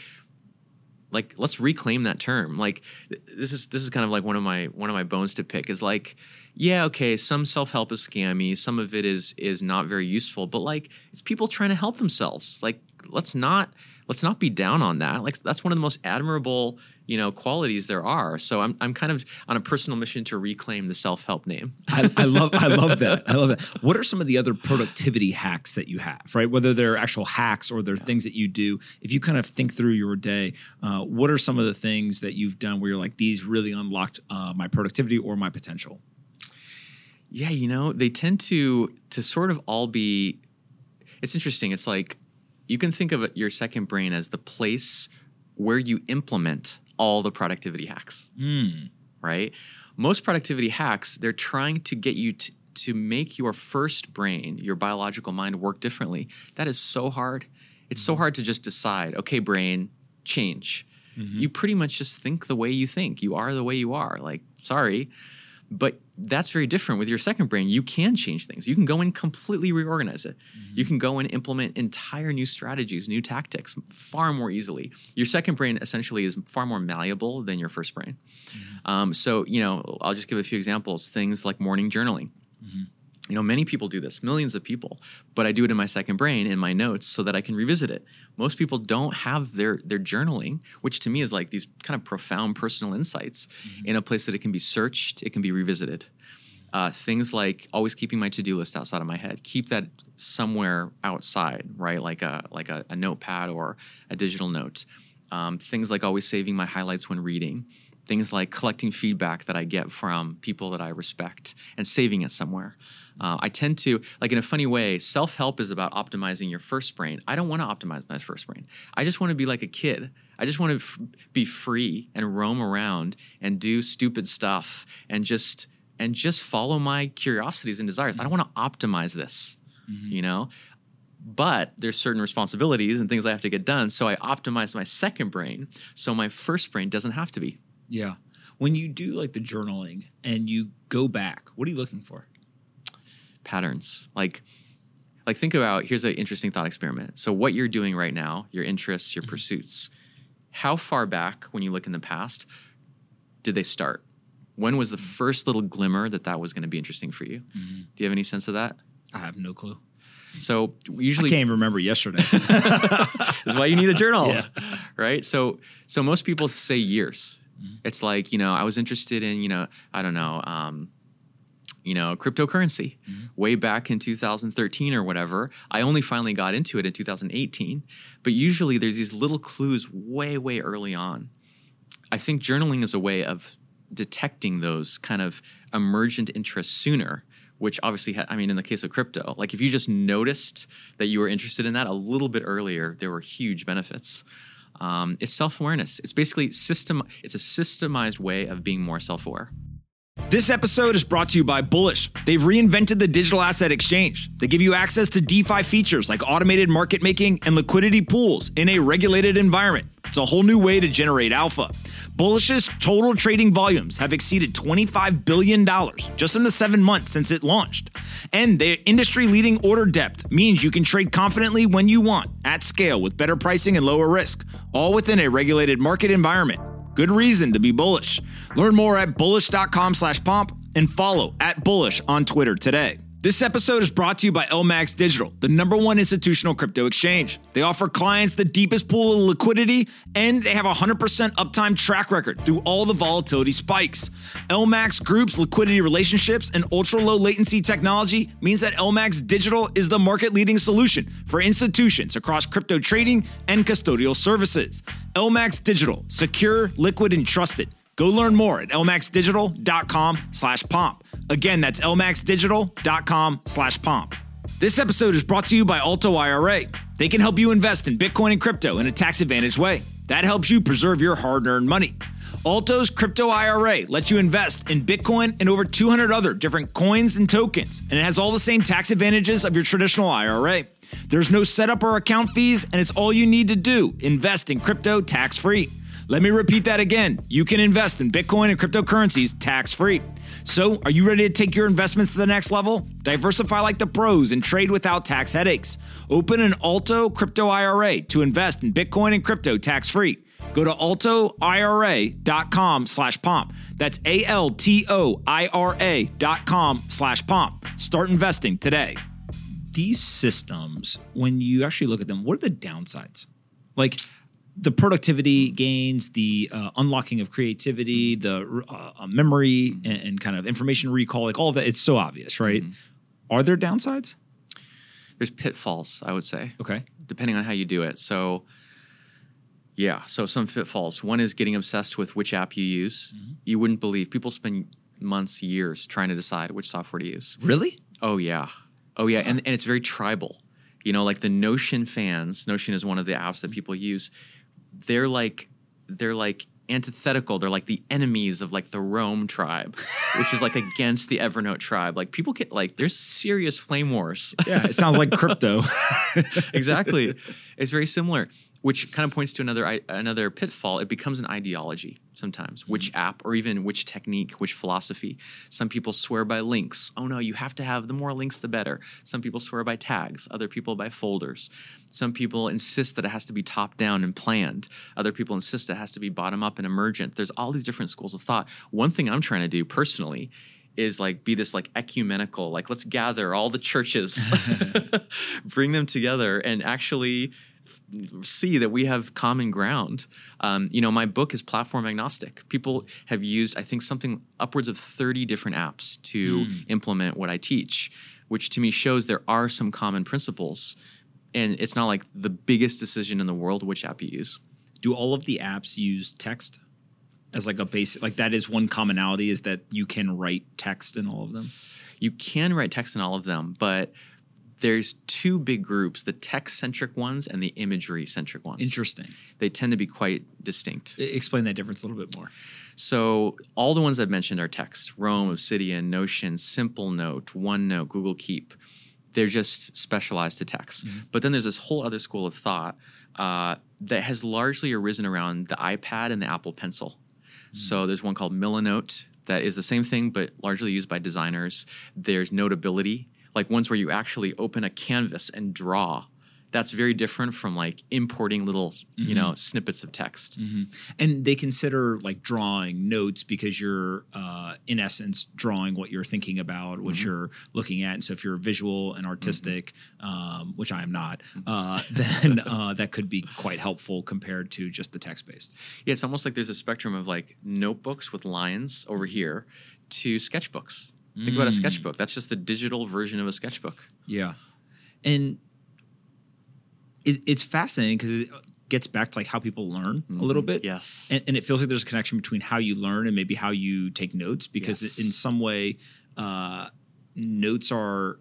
C: Like let's reclaim that term. Like this is this is kind of like one of my one of my bones to pick is like, yeah, okay, some self help is scammy, some of it is is not very useful, but like it's people trying to help themselves. Like let's not let's not be down on that. Like that's one of the most admirable you know qualities there are. So I'm I'm kind of on a personal mission to reclaim the self help name.
A: I, I love I love that. I love that. What are some of the other productivity hacks that you have, right? Whether they're actual hacks or they're things that you do. If you kind of think through your day, uh, what are some of the things that you've done where you're like, these really unlocked uh, my productivity or my potential?
C: Yeah, you know, they tend to to sort of all be it's interesting. It's like you can think of your second brain as the place where you implement all the productivity hacks. Hmm. Right? Most productivity hacks, they're trying to get you to, to make your first brain, your biological mind, work differently, that is so hard. It's so mm-hmm. hard to just decide, okay, brain, change. Mm-hmm. You pretty much just think the way you think. You are the way you are. Like, sorry. But that's very different with your second brain. You can change things. You can go and completely reorganize it. You mm-hmm. can go and implement entire new strategies, new tactics far more easily. Your second brain essentially is far more malleable than your first brain. Mm-hmm. Um, so, you know, I'll just give a few examples. Things like morning journaling. Mm-hmm. You know, many people do this, millions of people, but I do it in my second brain in my notes so that I can revisit it. Most people don't have their their journaling, which to me is like these kind of profound personal insights in a place that it can be searched, it can be revisited. Uh, things like always keeping my to-do list outside of my head. Keep that somewhere outside, right? Like a like a, a notepad or a digital note. Um, things like always saving my highlights when reading. Things like collecting feedback that I get from people that I respect and saving it somewhere. Uh, I tend to, like in a funny way, self help is about optimizing your first brain. I don't want to optimize my first brain. I just want to be like a kid. I just want to f- be free and roam around and do stupid stuff and just and just follow my curiosities and desires. I don't want to optimize this, you know. But there's certain responsibilities and things I have to get done. So I optimize my second brain so my first brain doesn't have to be.
A: Yeah. When you do like the journaling and you go back, what are you looking for?
C: Patterns like like think about here's an interesting thought experiment so what you're doing right now your interests your mm-hmm. pursuits how far back when you look in the past did they start when was the mm-hmm. first little glimmer that that was going to be interesting for you mm-hmm. do you have any sense of that
A: I have no clue.
C: so usually
A: I
C: usually
A: can't even remember yesterday.
C: This is why you need a journal,
A: Yeah.
C: right? So, so most people say years. It's like you know, I was interested in you know, I don't know, um, you know, cryptocurrency way back in 2013 or whatever. I only finally got into it in 2018, but usually there's these little clues way, way early on. I think journaling is a way of detecting those kind of emergent interests sooner. Which obviously, ha- I mean, in the case of crypto, like if you just noticed that you were interested in that a little bit earlier, there were huge benefits. Um, it's self awareness. It's basically system. It's a systemized way of being more self aware.
A: This episode is brought to you by Bullish. They've reinvented the digital asset exchange. They give you access to DeFi features like automated market making and liquidity pools in a regulated environment. It's a whole new way to generate alpha. Bullish's total trading volumes have exceeded $25 billion just in the seven months since it launched. And their industry leading order depth means you can trade confidently when you want, at scale, with better pricing and lower risk, all within a regulated market environment. Good reason to be bullish. Learn more at bullish.com slash pomp and follow at bullish on Twitter today. This episode is brought to you by LMAX Digital, the number one institutional crypto exchange. They offer clients the deepest pool of liquidity and they have a 100% uptime track record through all the volatility spikes. LMAX Group's liquidity relationships and ultra low latency technology means that LMAX Digital is the market leading solution for institutions across crypto trading and custodial services. LMAX Digital, secure, liquid, and trusted. Go learn more at lmaxdigital.com slash pomp. Again, that's lmaxdigital.com slash pomp. This episode is brought to you by Alto IRA. They can help you invest in Bitcoin and crypto in a tax advantage way. That helps you preserve your hard earned money. Alto's Crypto IRA lets you invest in Bitcoin and over 200 other different coins and tokens, and it has all the same tax advantages of your traditional IRA. There's no setup or account fees, and it's all you need to do invest in crypto tax free. Let me repeat that again. You can invest in Bitcoin and cryptocurrencies tax free. So, are you ready to take your investments to the next level? Diversify like the pros and trade without tax headaches. Open an Alto Crypto IRA to invest in Bitcoin and crypto tax free. Go to altoira.com slash pomp. That's A-L-T-O-I-R-A dot com slash pomp. Start investing today. These systems, when you actually look at them, what are the downsides? Like the productivity gains, the uh, unlocking of creativity, the uh, uh, memory and, and kind of information recall, like all of that, it's so obvious, right? Are there downsides?
C: There's pitfalls, I would say.
A: Okay.
C: depending on how you do it. So, yeah, so some pitfalls. One is getting obsessed with which app you use. You wouldn't believe people spend months, years trying to decide which software to use.
A: Really?
C: Oh yeah, oh yeah, and and it's very tribal. You know, like the Notion fans. Notion is one of the apps that people use. They're like they're like antithetical. They're like the enemies of like the Roam tribe, which is like against the Evernote tribe. Like people get like there's serious flame wars.
A: Yeah, it sounds like crypto.
C: exactly. It's very similar, which kind of points to another another pitfall. It becomes an ideology sometimes. Mm-hmm. Which app or even which technique, which philosophy. Some people swear by links. Oh no, you have to have the more links the better. Some people swear by tags, other people by folders. Some people insist that it has to be top down and planned. Other people insist it has to be bottom up and emergent. There's all these different schools of thought. One thing I'm trying to do personally is like be this like ecumenical like let's gather all the churches bring them together and actually see that we have common ground um, you know my book is platform agnostic people have used i think something upwards of 30 different apps to implement what i teach which to me shows there are some common principles and it's not like the biggest decision in the world which app you use
A: Do all of the apps use text as like a basic? Like that is one commonality is that you can write text in all of them.
C: you can write text in all of them, but there's two big groups: the text-centric ones and the imagery-centric ones.
A: Interesting.
C: They tend to be quite distinct.
A: I- Explain that difference a little bit more.
C: So all the ones I've mentioned are text: Roam, Obsidian, Notion, Simple Note, OneNote, Google Keep. They're just specialized to text. But then there's this whole other school of thought uh, that has largely arisen around the iPad and the Apple Pencil. So there's one called Milanote that is the same thing, but largely used by designers. There's Notability, like ones where you actually open a canvas and draw. That's very different from like importing little, you know, snippets of text.
A: And they consider like drawing notes because you're, uh, in essence, drawing what you're thinking about, what you're looking at. And so if you're visual and artistic, um, which I am not, uh, then uh, that could be quite helpful compared to just the text based.
C: Yeah, it's almost like there's a spectrum of like notebooks with lines over here to sketchbooks. Think about a hmm. sketchbook. That's just the digital version of a sketchbook.
A: Yeah, and it, it's fascinating because it gets back to like how people learn a little mm-hmm. bit.
C: Yes.
A: and, and it feels like there's a connection between how you learn and maybe how you take notes because
C: Yes.
A: in some way, uh, notes are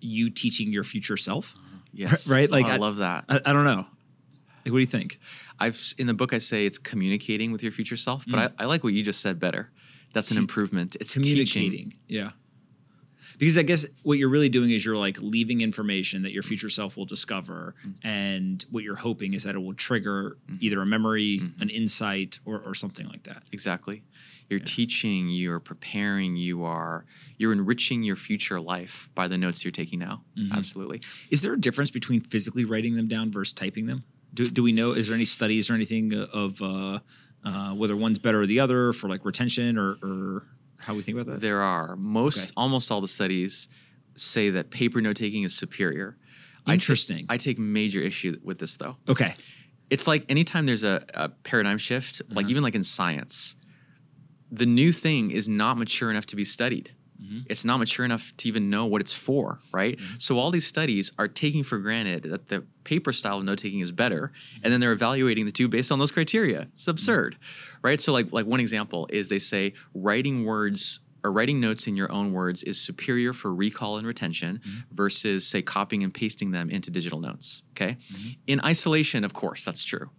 A: you teaching your future self. Uh-huh.
C: yes.
A: right? Like,
C: Oh, I,
A: I-
C: love that.
A: I, I don't know. Like, what do you think?
C: I've in the book I say it's communicating with your future self, but mm. I, I like what you just said better. That's an improvement. It's
A: Communicating.
C: teaching.
A: Yeah. Because I guess what you're really doing is you're like leaving information that your future self will discover, and what you're hoping is that it will trigger either a memory, an insight, or, or something like that.
C: Exactly. You're teaching, you're preparing, you are you're enriching your future life by the notes you're taking now. Absolutely.
A: Is there a difference between physically writing them down versus typing them? Do, do we know? Is there any studies or anything uh, of uh, uh, whether one's better or the other for like retention or, or how we think about that?
C: There are most
A: Okay.
C: almost all the studies say that paper note taking is superior.
A: Interesting.
C: I take major issue with this though.
A: okay.
C: It's like anytime there's a, a paradigm shift,
A: Uh-huh.
C: like even like in science, the new thing is not mature enough to be studied.
A: Mm-hmm.
C: It's not mature enough to even know what it's for, right? Mm-hmm. So all these studies are taking for granted that the paper style of note taking is better, and then they're evaluating the two based on those criteria. It's mm-hmm. absurd, right? So like like one example is they say writing words or writing notes in your own words is superior for recall and retention mm-hmm. versus say copying and pasting them into digital notes. Okay, in isolation, of course, that's true,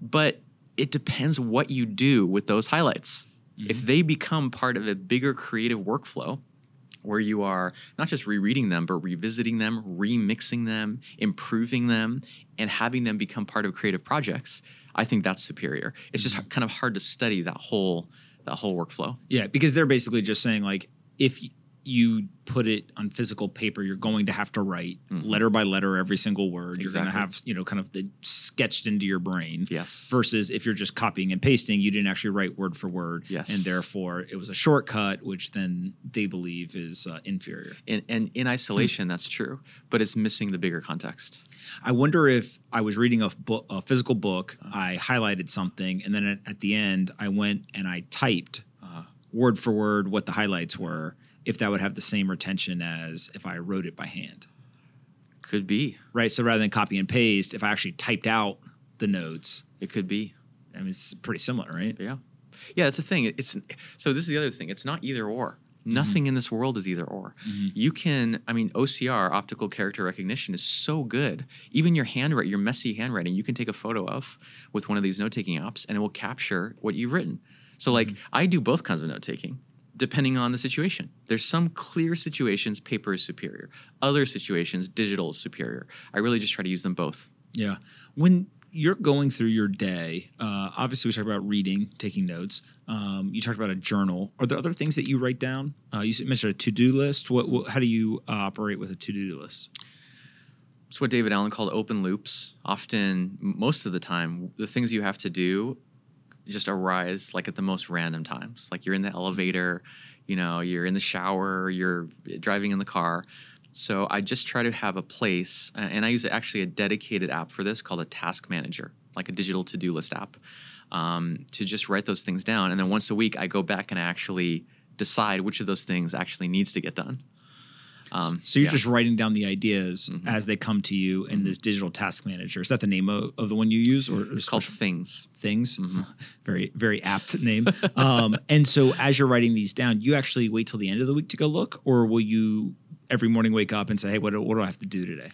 C: but it depends what you do with those highlights. If mm-hmm. they become part of a bigger creative workflow, where you are not just rereading them, but revisiting them, remixing them, improving them, and having them become part of creative projects, I think that's superior. It's just mm-hmm. kind of hard to study that whole that whole workflow.
A: Yeah, because they're basically just saying like if you put it on physical paper, you're going to have to write letter by letter every single word. You're going to have you know kind of the sketched into your brain.
C: Yes.
A: Versus if you're just copying and pasting, you didn't actually write word for word.
C: Yes.
A: And therefore, it was a shortcut, which then they believe is uh, inferior.
C: And, and in isolation, that's true, but it's missing the bigger context.
A: I wonder if I was reading a, book, a physical book, I highlighted something, and then at, at the end, I went and I typed uh, word for word what the highlights were. If that would have the same retention as if I wrote it by hand,
C: Could be.
A: right? So rather than copy and paste, if I actually typed out the notes,
C: It could be.
A: I mean, it's pretty similar, right?
C: Yeah. Yeah, that's the thing. It's so this is the other thing. It's not either or. Mm-hmm. Nothing in this world is either or. Mm-hmm. You can, I mean, OCR, optical character recognition, is so good. Even your handwriting, your messy handwriting, you can take a photo of with one of these note taking apps and it will capture what you've written. So, like, mm-hmm. I do both kinds of note taking depending on the situation. There's some clear situations paper is superior, other situations digital is superior. I really just try to use them both.
A: Yeah. When you're going through your day, uh, obviously we talked about reading, taking notes. Um, you talked about a journal. Are there other things that you write down? Uh, you mentioned a to-do list. What, what how do you uh, operate with a to-do list?
C: It's what David Allen called open loops. Often, most of the time, the things you have to do just arise like at the most random times. Like you're in the elevator, you know, you're in the shower, you're driving in the car. So I just try to have a place, and I use actually a dedicated app for this called a Task Manager, like a digital to-do list app, um, to just write those things down. And then once a week, I go back and I actually decide which of those things actually needs to get done. Um,
A: So you're
C: yeah.
A: just writing down the ideas as they come to you in this digital task manager. Is that the name of, of the one you use, or
C: it's called Things.
A: things? Very very apt name. um, and so as you're writing these down, you actually wait till the end of the week to go look, or will you every morning wake up and say, "Hey, what do, what do I have to do today?"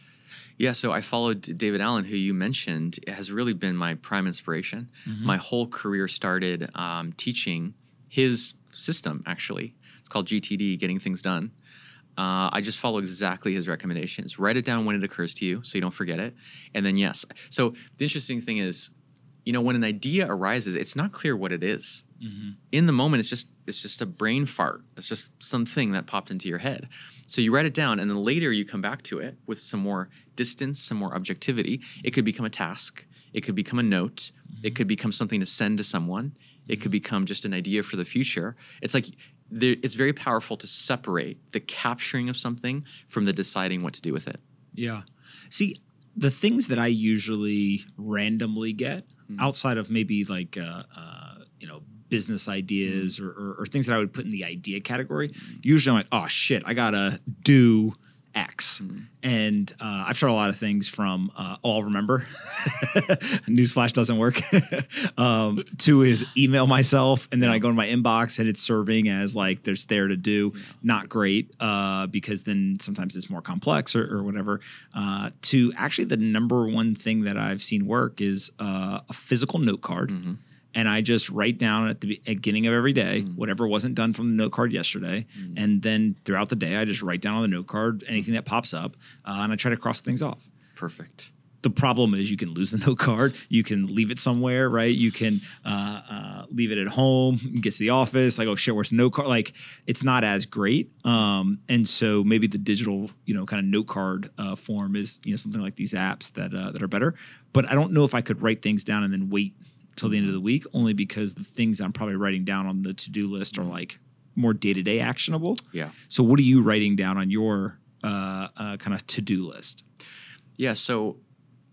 C: Yeah, so I followed David Allen, who you mentioned, has really been my prime inspiration. My whole career started um, teaching his system, actually. It's called GTD, Getting Things Done. Uh, I just follow exactly his recommendations. Write it down when it occurs to you so you don't forget it. And then, yes. So the interesting thing is, you know, when an idea arises, it's not clear what it is. Mm-hmm. In the moment, it's just it's just a brain fart. It's just something that popped into your head. So you write it down, and then later you come back to it with some more distance, some more objectivity. It could become a task. It could become a note. It mm-hmm. could become something to send to someone. It could mm-hmm. become just an idea for the future. It's like there, it's very powerful to separate the capturing of something from the deciding what to do with it.
A: Yeah. See, the things that I usually randomly get outside of maybe like, uh, uh, you know, business ideas or, or, or things that I would put in the idea category, usually I'm like, oh shit, I gotta do X. And uh, I've tried a lot of things from uh, I'll remember. Newsflash doesn't work. um, to is email myself, and then I go in my inbox, and it's serving as like there's there to do. Not great uh, because then sometimes it's more complex or, or whatever. Uh, to actually, the number one thing that I've seen work is uh, a physical note card and I just write down at the beginning of every day whatever wasn't done from the note card yesterday, and then throughout the day I just write down on the note card anything that pops up, uh, and I try to cross things off.
C: Perfect.
A: The problem is you can lose the note card, you can leave it somewhere, right? You can uh, uh, leave it at home, get to the office, like oh shit, where's the note card? Like it's not as great, um, and so maybe the digital, you know, kind of note card uh, form is you know something like these apps that uh, that are better. But I don't know if I could write things down and then wait till the end of the week, only because the things I'm probably writing down on the to do list are like more day to day actionable.
C: Yeah.
A: So, what are you writing down on your uh, uh, kind of to do list?
C: Yeah, so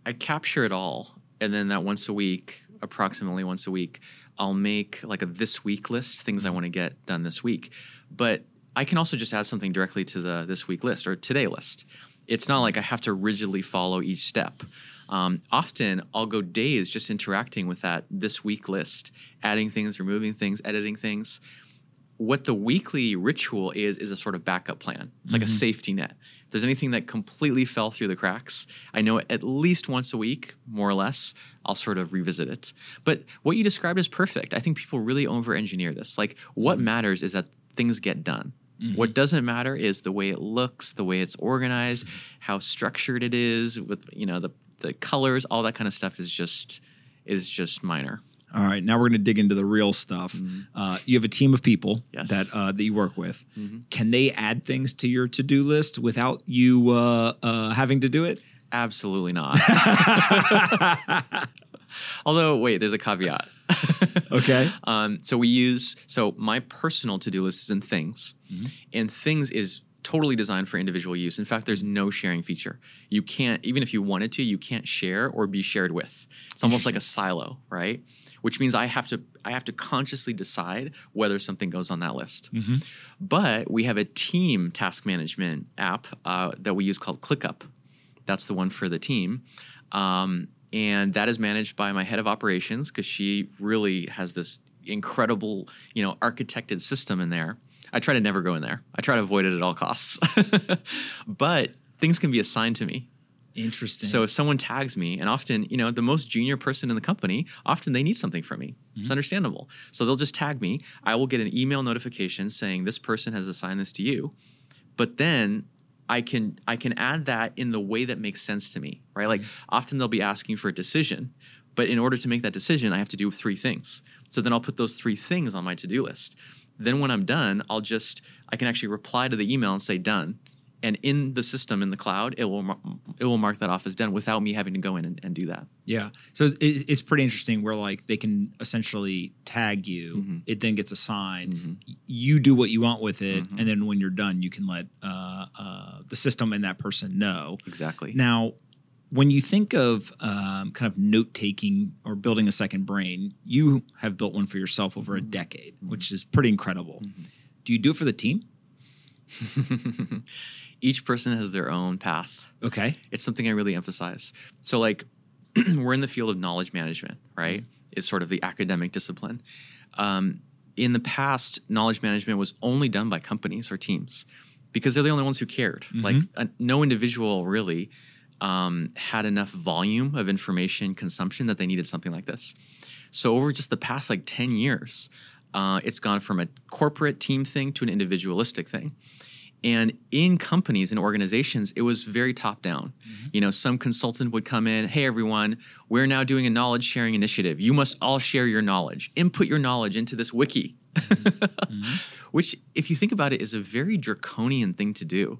C: I capture it all, and then that once a week, approximately once a week, I'll make like a this week list, things I want to get done this week. But I can also just add something directly to the this week list or today list. It's not like I have to rigidly follow each step. Um, often I'll go days just interacting with that this week list, adding things, removing things, editing things what the weekly ritual is is a sort of backup plan. It's like a mm-hmm. safety net. If there's anything that completely fell through the cracks, I know at least once a week, more or less, I'll sort of revisit it. But what you described is perfect. I think people really over-engineer this. Like what mm-hmm. matters is that things get done. Mm-hmm. What doesn't matter is the way it looks, the way it's organized, how structured it is with you know the the colors, all that kind of stuff is just is just minor.
A: All right, now we're going to dig into the real stuff. Uh, you have a team of people
C: Yes.
A: that uh, that you work with. Can they add things to your to do list without you uh, uh, having to do it?
C: Absolutely not. Although, wait, there's a caveat.
A: Okay.
C: Um, so we use so my personal to-do list is in Things, and Things is totally designed for individual use. In fact, there's no sharing feature. You can't even if you wanted to, you can't share or be shared with. It's almost like a silo, right? Which means I have to I have to consciously decide whether something goes on that list. But we have a team task management app uh, that we use called ClickUp. That's the one for the team. Um, and that is managed by my head of operations because she really has this incredible, you know, architected system in there. I try to never go in there. I try to avoid it at all costs. but things can be assigned to me.
A: Interesting.
C: So if someone tags me, and often, you know, the most junior person in the company, often they need something from me. It's mm-hmm. understandable. So they'll just tag me. I will get an email notification saying this person has assigned this to you. But then I can I can add that in the way that makes sense to me, right? Like mm-hmm. often they'll be asking for a decision, but in order to make that decision, I have to do three things. So then I'll put those three things on my to-do list. Then when I'm done, I'll just I can actually reply to the email and say done. And in the system in the cloud, it will it will mark that off as done without me having to go in and, and do that.
A: Yeah. So it, it's pretty interesting where like they can essentially tag you.
C: Mm-hmm.
A: It then gets assigned. Y- You do what you want with it,
C: Mm-hmm.
A: and then when you're done, you can let uh, uh, the system and that person know.
C: Exactly.
A: Now, when you think of um, kind of note taking or building a second brain, you have built one for yourself over
C: Mm-hmm.
A: a decade, which is pretty incredible. Do you do it for the team?
C: Each person has their own path.
A: Okay.
C: It's something I really emphasize. So, like, we're in the field of knowledge management, right? It's sort of the academic discipline. Um, in the past, knowledge management was only done by companies or teams because they're the only ones who cared. Like, uh, no individual really um, had enough volume of information consumption that they needed something like this. So, over just the past like 10 years, uh, it's gone from a corporate team thing to an individualistic thing. And in companies and organizations, it was very top down. You know, some consultant would come in, hey, everyone, we're now doing a knowledge sharing initiative. You must all share your knowledge, input your knowledge into this wiki. Which, if you think about it, is a very draconian thing to do.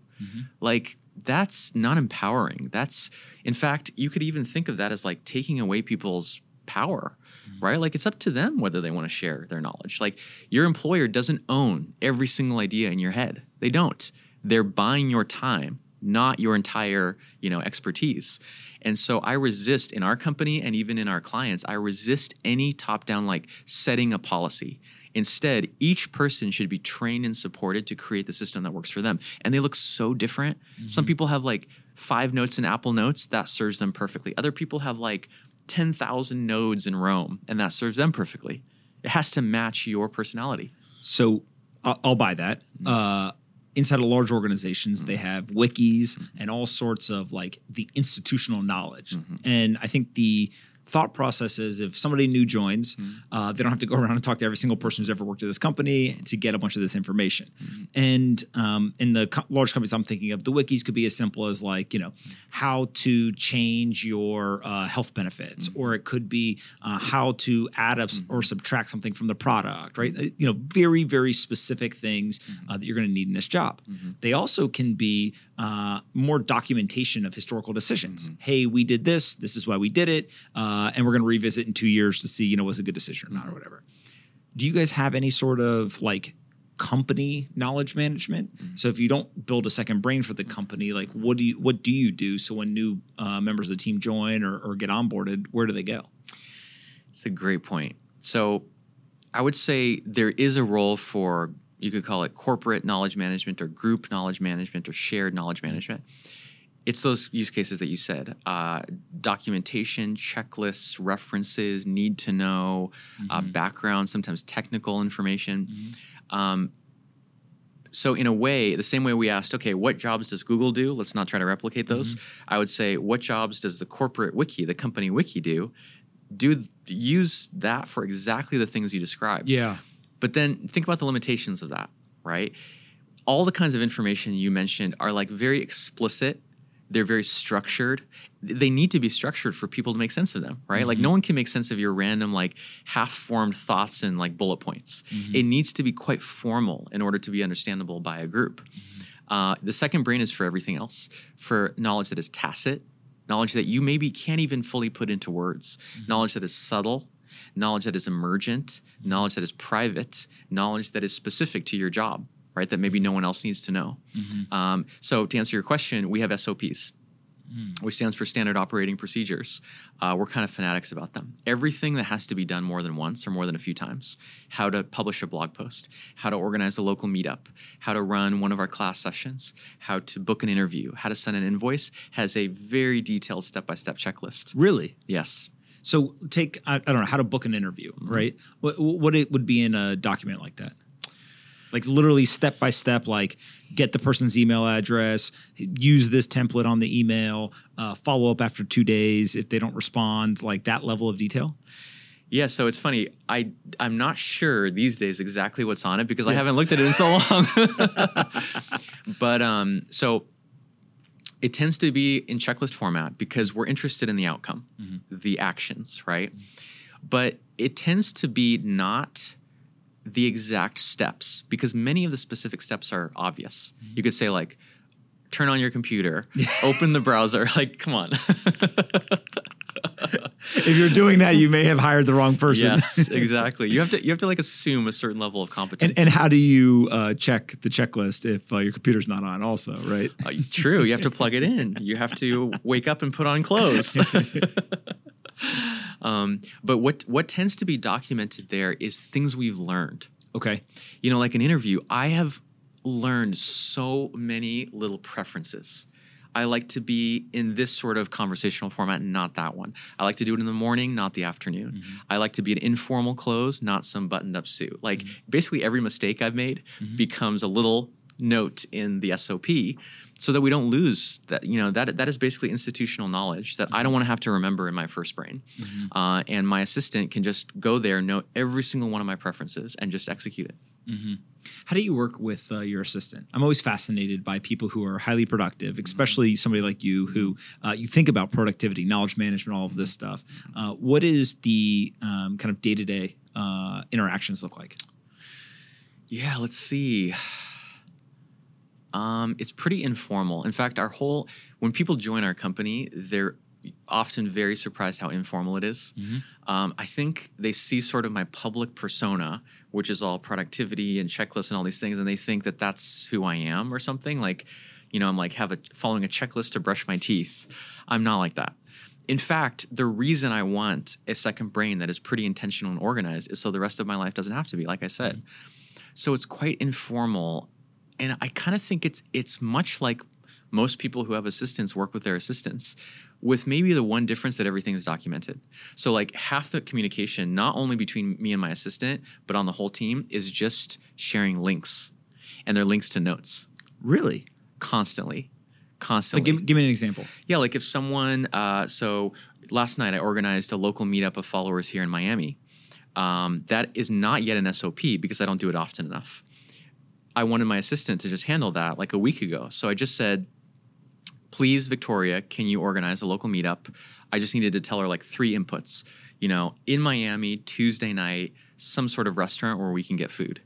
C: Like, that's not empowering. That's, in fact, you could even think of that as like taking away people's power, mm-hmm. right? Like, it's up to them whether they want to share their knowledge. Like, your employer doesn't own every single idea in your head. They don't. They're buying your time, not your entire, you know, expertise. And so I resist in our company and even in our clients, I resist any top-down like setting a policy. Instead, each person should be trained and supported to create the system that works for them. And they look so different. Some people have like five notes in Apple Notes that serves them perfectly. Other people have like 10,000 nodes in Roam and that serves them perfectly. It has to match your personality.
A: So I'll, buy that.
C: Mm-hmm.
A: Uh, inside of large organizations, they have wikis and all sorts of like the institutional knowledge.
C: Mm-hmm.
A: And I think the thought process is if somebody new joins,
C: Mm-hmm.
A: uh, they don't have to go around and talk to every single person who's ever worked at this company to get a bunch of this information.
C: Mm-hmm.
A: And um, in the co- large companies I'm thinking of, the wikis could be as simple as like, you know, how to change your uh, health benefits,
C: Mm-hmm.
A: or it could be uh, how to add up or subtract something from the product, right? Uh, You know, very, very specific things uh, that you're going to need in this job. They also can be uh, more documentation of historical decisions. Hey, we did this. This is why we did it, uh, Uh, and we're going to revisit in two years to see, you know, was a good decision or not, or mm-hmm. whatever. Do you guys have any sort of like company knowledge management? Mm-hmm. So if you don't build a second brain for the company, like what do you what do you do? So when new uh, members of the team join or, or get onboarded, where do they go?
C: It's a great point. So I would say there is a role for, you could call it corporate knowledge management or group knowledge management or shared knowledge management. It's those use cases that you said uh, documentation, checklists, references, need to know, uh, background, sometimes technical information. Um, so in a way, the same way we asked, okay, what jobs does Google do? Let's not try to replicate those. I would say, what jobs does the corporate wiki, the company wiki do? Do use that for exactly the things you described.
A: Yeah.
C: But then think about the limitations of that, right? All the kinds of information you mentioned are like very explicit. They're very structured. They need to be structured for people to make sense of them, right? Like mm-hmm. no one can make sense of your random, like half-formed thoughts and like bullet points. Mm-hmm. It needs to be quite formal in order to be understandable by a group. Mm-hmm. Uh, the second brain is for everything else, for knowledge that is tacit, knowledge that you maybe can't even fully put into words, knowledge that is subtle, knowledge that is emergent, knowledge that is private, knowledge that is specific to your job, right? That maybe no one else needs to know. Um, so, to answer your question, we have SOPs, which stands for Standard Operating Procedures. Uh, we're kind of fanatics about them. Everything that has to be done more than once or more than a few times how to publish a blog post, how to organize a local meetup, how to run one of our class sessions, how to book an interview, how to send an invoice has a very detailed step by step checklist.
A: Really?
C: Yes.
A: So take I, I don't know how to book an interview, right? What what it would be in a document like that? Like literally step by step, like get the person's email address, use this template on the email, uh, follow up after two days if they don't respond, like that level of detail.
C: Yeah, so it's funny. I I'm not sure these days exactly what's on it because I haven't looked at it in so long. but um, so it tends to be in checklist format because we're interested in the outcome, the actions, right? But it tends to be not the exact steps because many of the specific steps are obvious. You could say like turn on your computer, open the browser, like come on.
A: If you're doing that, you may have hired the wrong person.
C: yes, exactly. You have to you have to like assume a certain level of competence.
A: And, and how do you uh, check the checklist if uh, your computer's not on? Also, right?
C: Uh, true. You have to plug it in. You have to wake up and put on clothes. um, but what what tends to be documented there is things we've learned.
A: Okay.
C: You know, like an interview, I have learned so many little preferences. I like to be in this sort of conversational format, not that one. I like to do it in the morning, not the afternoon. Mm-hmm. I like to be in informal clothes, not some buttoned up suit. Like mm-hmm. basically every mistake I've made mm-hmm. becomes a little note in the SOP so that we don't lose that you know that that is basically institutional knowledge that I don't want to have to remember in my first brain uh, and my assistant can just go there know every single one of my preferences and just execute it
A: How do you work with uh, your assistant? I'm always fascinated by people who are highly productive, especially somebody like you who uh, you think about productivity, knowledge management, all of this stuff. Uh, what is the um, kind of day to day interactions look like?
C: Yeah, let's see. Um, it's pretty informal. In fact, our whole when people join our company, they're often very surprised how informal it is. Um, I think they see sort of my public persona, which is all productivity and checklists and all these things, and they think that that's who I am or something. Like, you know, I'm like have a following a checklist to brush my teeth. I'm not like that. In fact, the reason I want a second brain that is pretty intentional and organized is so the rest of my life doesn't have to be, like I said. So it's quite informal, and I kind of think it's it's much like most people who have assistants work with their assistants, with maybe the one difference that everything is documented. So like half the communication, not only between me and my assistant, but on the whole team, is just sharing links, and they're links to notes
A: Really?
C: constantly,
A: Like,
C: constantly.
A: give, give me an example.
C: Yeah, like if someone, uh, so last night I organized a local meetup of followers here in Miami. Um, that is not yet an SOP because I don't do it often enough. I wanted my assistant to just handle that like a week ago. So I just said, please, Victoria, can you organize a local meetup? I just needed to tell her like three inputs. You know, in Miami, Tuesday night, some sort of restaurant where we can get food.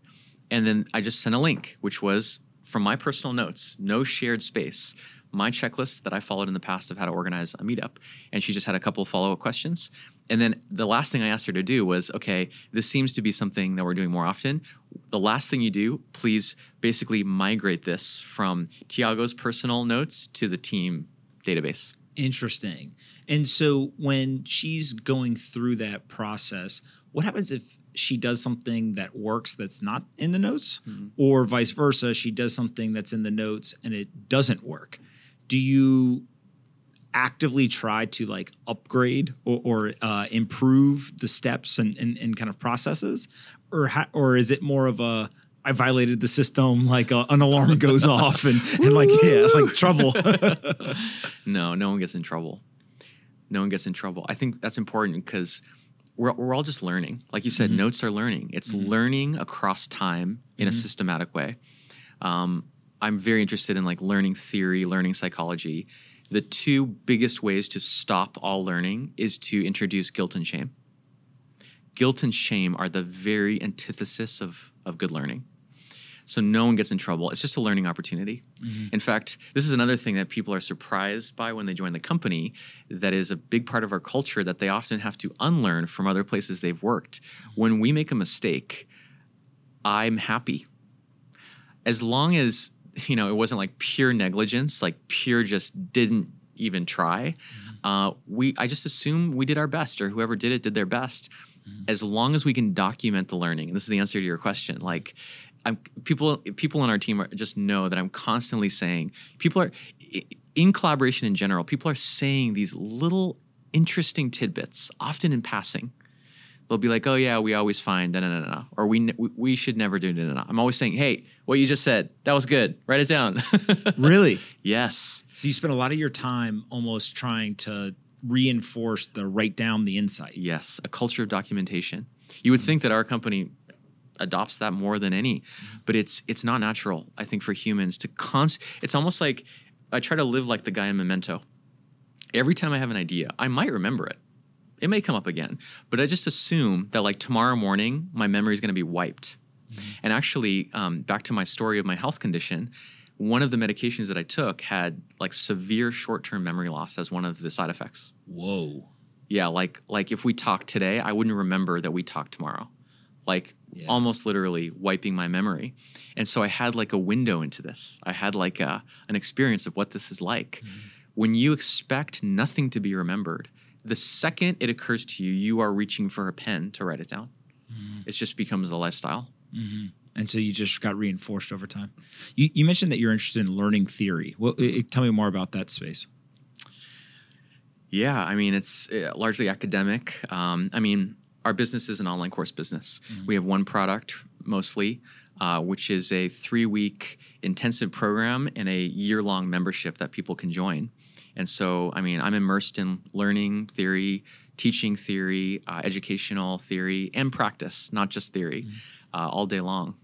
C: And then I just sent a link, which was from my personal notes, no shared space, my checklist that I followed in the past of how to organize a meetup. And she just had a couple of follow up questions. And then the last thing I asked her to do was okay, this seems to be something that we're doing more often. The last thing you do, please basically migrate this from Tiago's personal notes to the team database.
A: Interesting. And so when she's going through that process, what happens if she does something that works that's not in the notes, mm-hmm. or vice versa? She does something that's in the notes and it doesn't work. Do you actively try to like upgrade or, or uh, improve the steps and, and, and kind of processes, or ha- or is it more of a I violated the system, like uh, an alarm goes off and, and like yeah, like trouble.
C: No, no one gets in trouble. No one gets in trouble. I think that's important because we're, we're all just learning. Like you said, notes are learning. It's learning across time in a systematic way. Um, I'm very interested in like learning theory, learning psychology. The two biggest ways to stop all learning is to introduce guilt and shame. Guilt and shame are the very antithesis of, of good learning. So no one gets in trouble. It's just a learning opportunity. Mm-hmm. In fact, this is another thing that people are surprised by when they join the company that is a big part of our culture that they often have to unlearn from other places they've worked. When we make a mistake, I'm happy. As long as, you know, it wasn't like pure negligence, like pure just didn't even try. Uh, we I just assume we did our best or whoever did it did their best. As long as we can document the learning, and this is the answer to your question, like I'm, people people on our team are, just know that I'm constantly saying people are in collaboration in general. People are saying these little interesting tidbits, often in passing, they'll be like, "Oh yeah, we always find da na na na," or "We we- we should never do da na na." I'm always saying, "Hey, what you just said, that was good. Write it down."
A: Really?
C: yes.
A: So you spend a lot of your time almost trying to reinforce the write down the insight.
C: Yes, a culture of documentation. You would think that our company adopts that more than any, but it's it's not natural. I think for humans to const. It's almost like I try to live like the guy in Memento. Every time I have an idea, I might remember it. It may come up again, but I just assume that like tomorrow morning, my memory is going to be wiped. And actually, um, back to my story of my health condition, one of the medications that I took had like severe short-term memory loss as one of the side effects.
A: Whoa.
C: Yeah, like like if we talk today, I wouldn't remember that we talked tomorrow. Like
A: Yeah.
C: almost literally wiping my memory. And so I had like a window into this. I had like a an experience of what this is like. When you expect nothing to be remembered, the second it occurs to you, you are reaching for a pen to write it down. It just becomes a lifestyle.
A: And so you just got reinforced over time. You, you mentioned that you're interested in learning theory. Well, i- i- tell me more about that space.
C: Yeah, I mean, it's uh, largely academic. Um, I mean, our business is an online course business. We have one product mostly, uh, which is a three week intensive program and a year long membership that people can join. And so, I mean, I'm immersed in learning theory, teaching theory, uh, educational theory, and practice, not just theory, uh, all day long.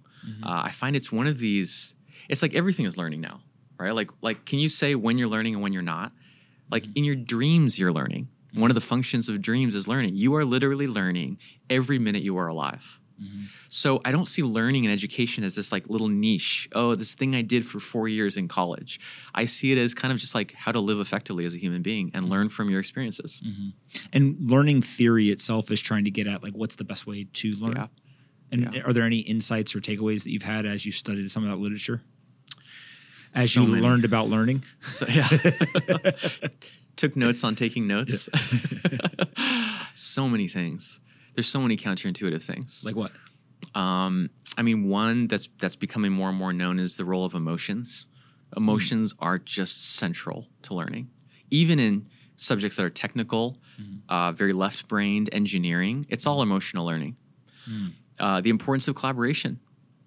C: Uh, I find it's one of these. It's like everything is learning now, right? Like, like, can you say when you're learning and when you're not? Like in your dreams, you're learning. One of the functions of dreams is learning. You are literally learning every minute you are alive. Mm-hmm. So I don't see learning and education as this like little niche. Oh, this thing I did for four years in college. I see it as kind of just like how to live effectively as a human being and mm-hmm. learn from your experiences. Mm-hmm.
A: And learning theory itself is trying to get at like what's the best way to learn.
C: Yeah.
A: And
C: Yeah.
A: are there any insights or takeaways that you've had as you studied some of that literature? As
C: So
A: you
C: many.
A: learned about learning?
C: So yeah. Took notes on taking notes. so many things. There's so many counterintuitive things.
A: Like what?
C: Um, I mean, one that's that's becoming more and more known is the role of emotions. Emotions are just central to learning, even in subjects that are technical, uh, very left-brained, engineering. It's all emotional learning. Uh, the importance of collaboration.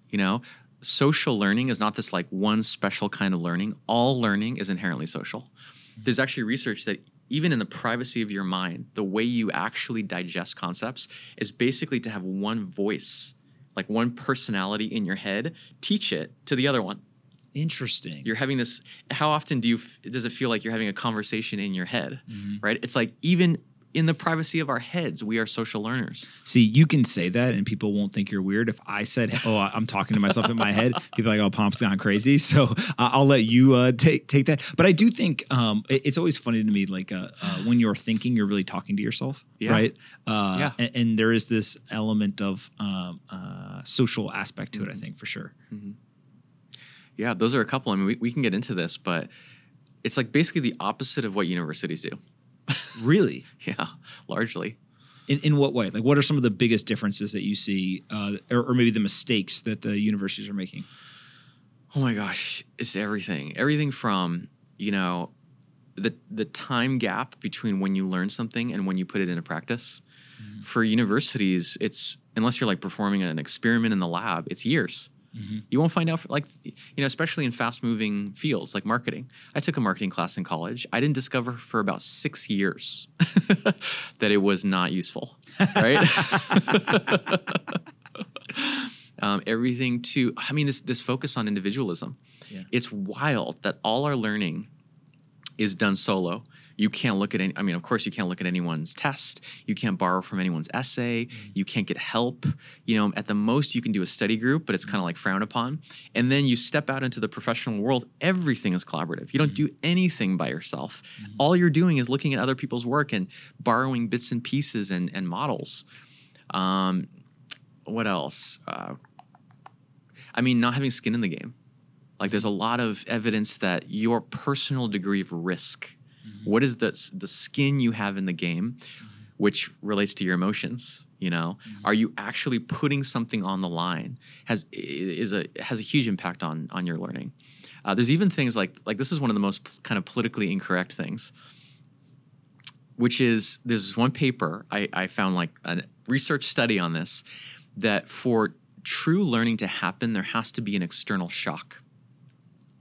C: You know, social learning is not this like one special kind of learning. All learning is inherently social. There's actually research that even in the privacy of your mind, the way you actually digest concepts is basically to have one voice, like one personality in your head, teach it to the other one.
A: Interesting.
C: You're having this. How often do you does it feel like you're having a conversation in your head? Mm-hmm. Right? It's like even in the privacy of our heads, we are social learners.
A: See, you can say that and people won't think you're weird. If I said, "Oh, I'm talking to myself in my head," people are like, "Oh, Pomp's gone crazy." So uh, I'll let you uh, take take that. But I do think um, it- it's always funny to me, like uh, uh, when you're thinking, you're really talking to yourself,
C: Yeah.
A: right? Uh,
C: Yeah.
A: And, and there is this element of um, uh, social aspect to it. I think for sure.
C: Yeah, those are a couple. I mean, we, we can get into this, but it's like basically the opposite of what universities do.
A: Really.
C: Yeah, largely.
A: In, in what way? Like, what are some of the biggest differences that you see, uh, or, or maybe the mistakes that the universities are making?
C: Oh my gosh, it's everything. Everything from, you know, the the time gap between when you learn something and when you put it into practice. For universities, it's unless you're like performing an experiment in the lab, it's years. You won't find out for like you know, especially in fast moving fields like marketing. I took a marketing class in college. I didn't discover for about six years that it was not useful. Right? um, everything to i mean this this focus on individualism
A: Yeah.
C: it's wild that all our learning is done solo you can't look at any i mean of course you can't look at anyone's test. You can't borrow from anyone's essay. You can't get help. You know at the most you can do a study group but it's kind of like frowned upon. And then you step out into the professional world everything is collaborative. You don't do anything by yourself. All you're doing is looking at other people's work and borrowing bits and pieces and, and models. Um, what else? Uh, I mean, not having skin in the game. Like, there's a lot of evidence that your personal degree of risk, Mm-hmm. what is the the skin you have in the game, mm-hmm. which relates to your emotions. You know, mm-hmm. are you actually putting something on the line? Has is a has a huge impact on on your learning. Uh, there's even things like like this is one of the most p- kind of politically incorrect things, which is there's one paper I, I found like a research study on this that for true learning to happen, there has to be an external shock.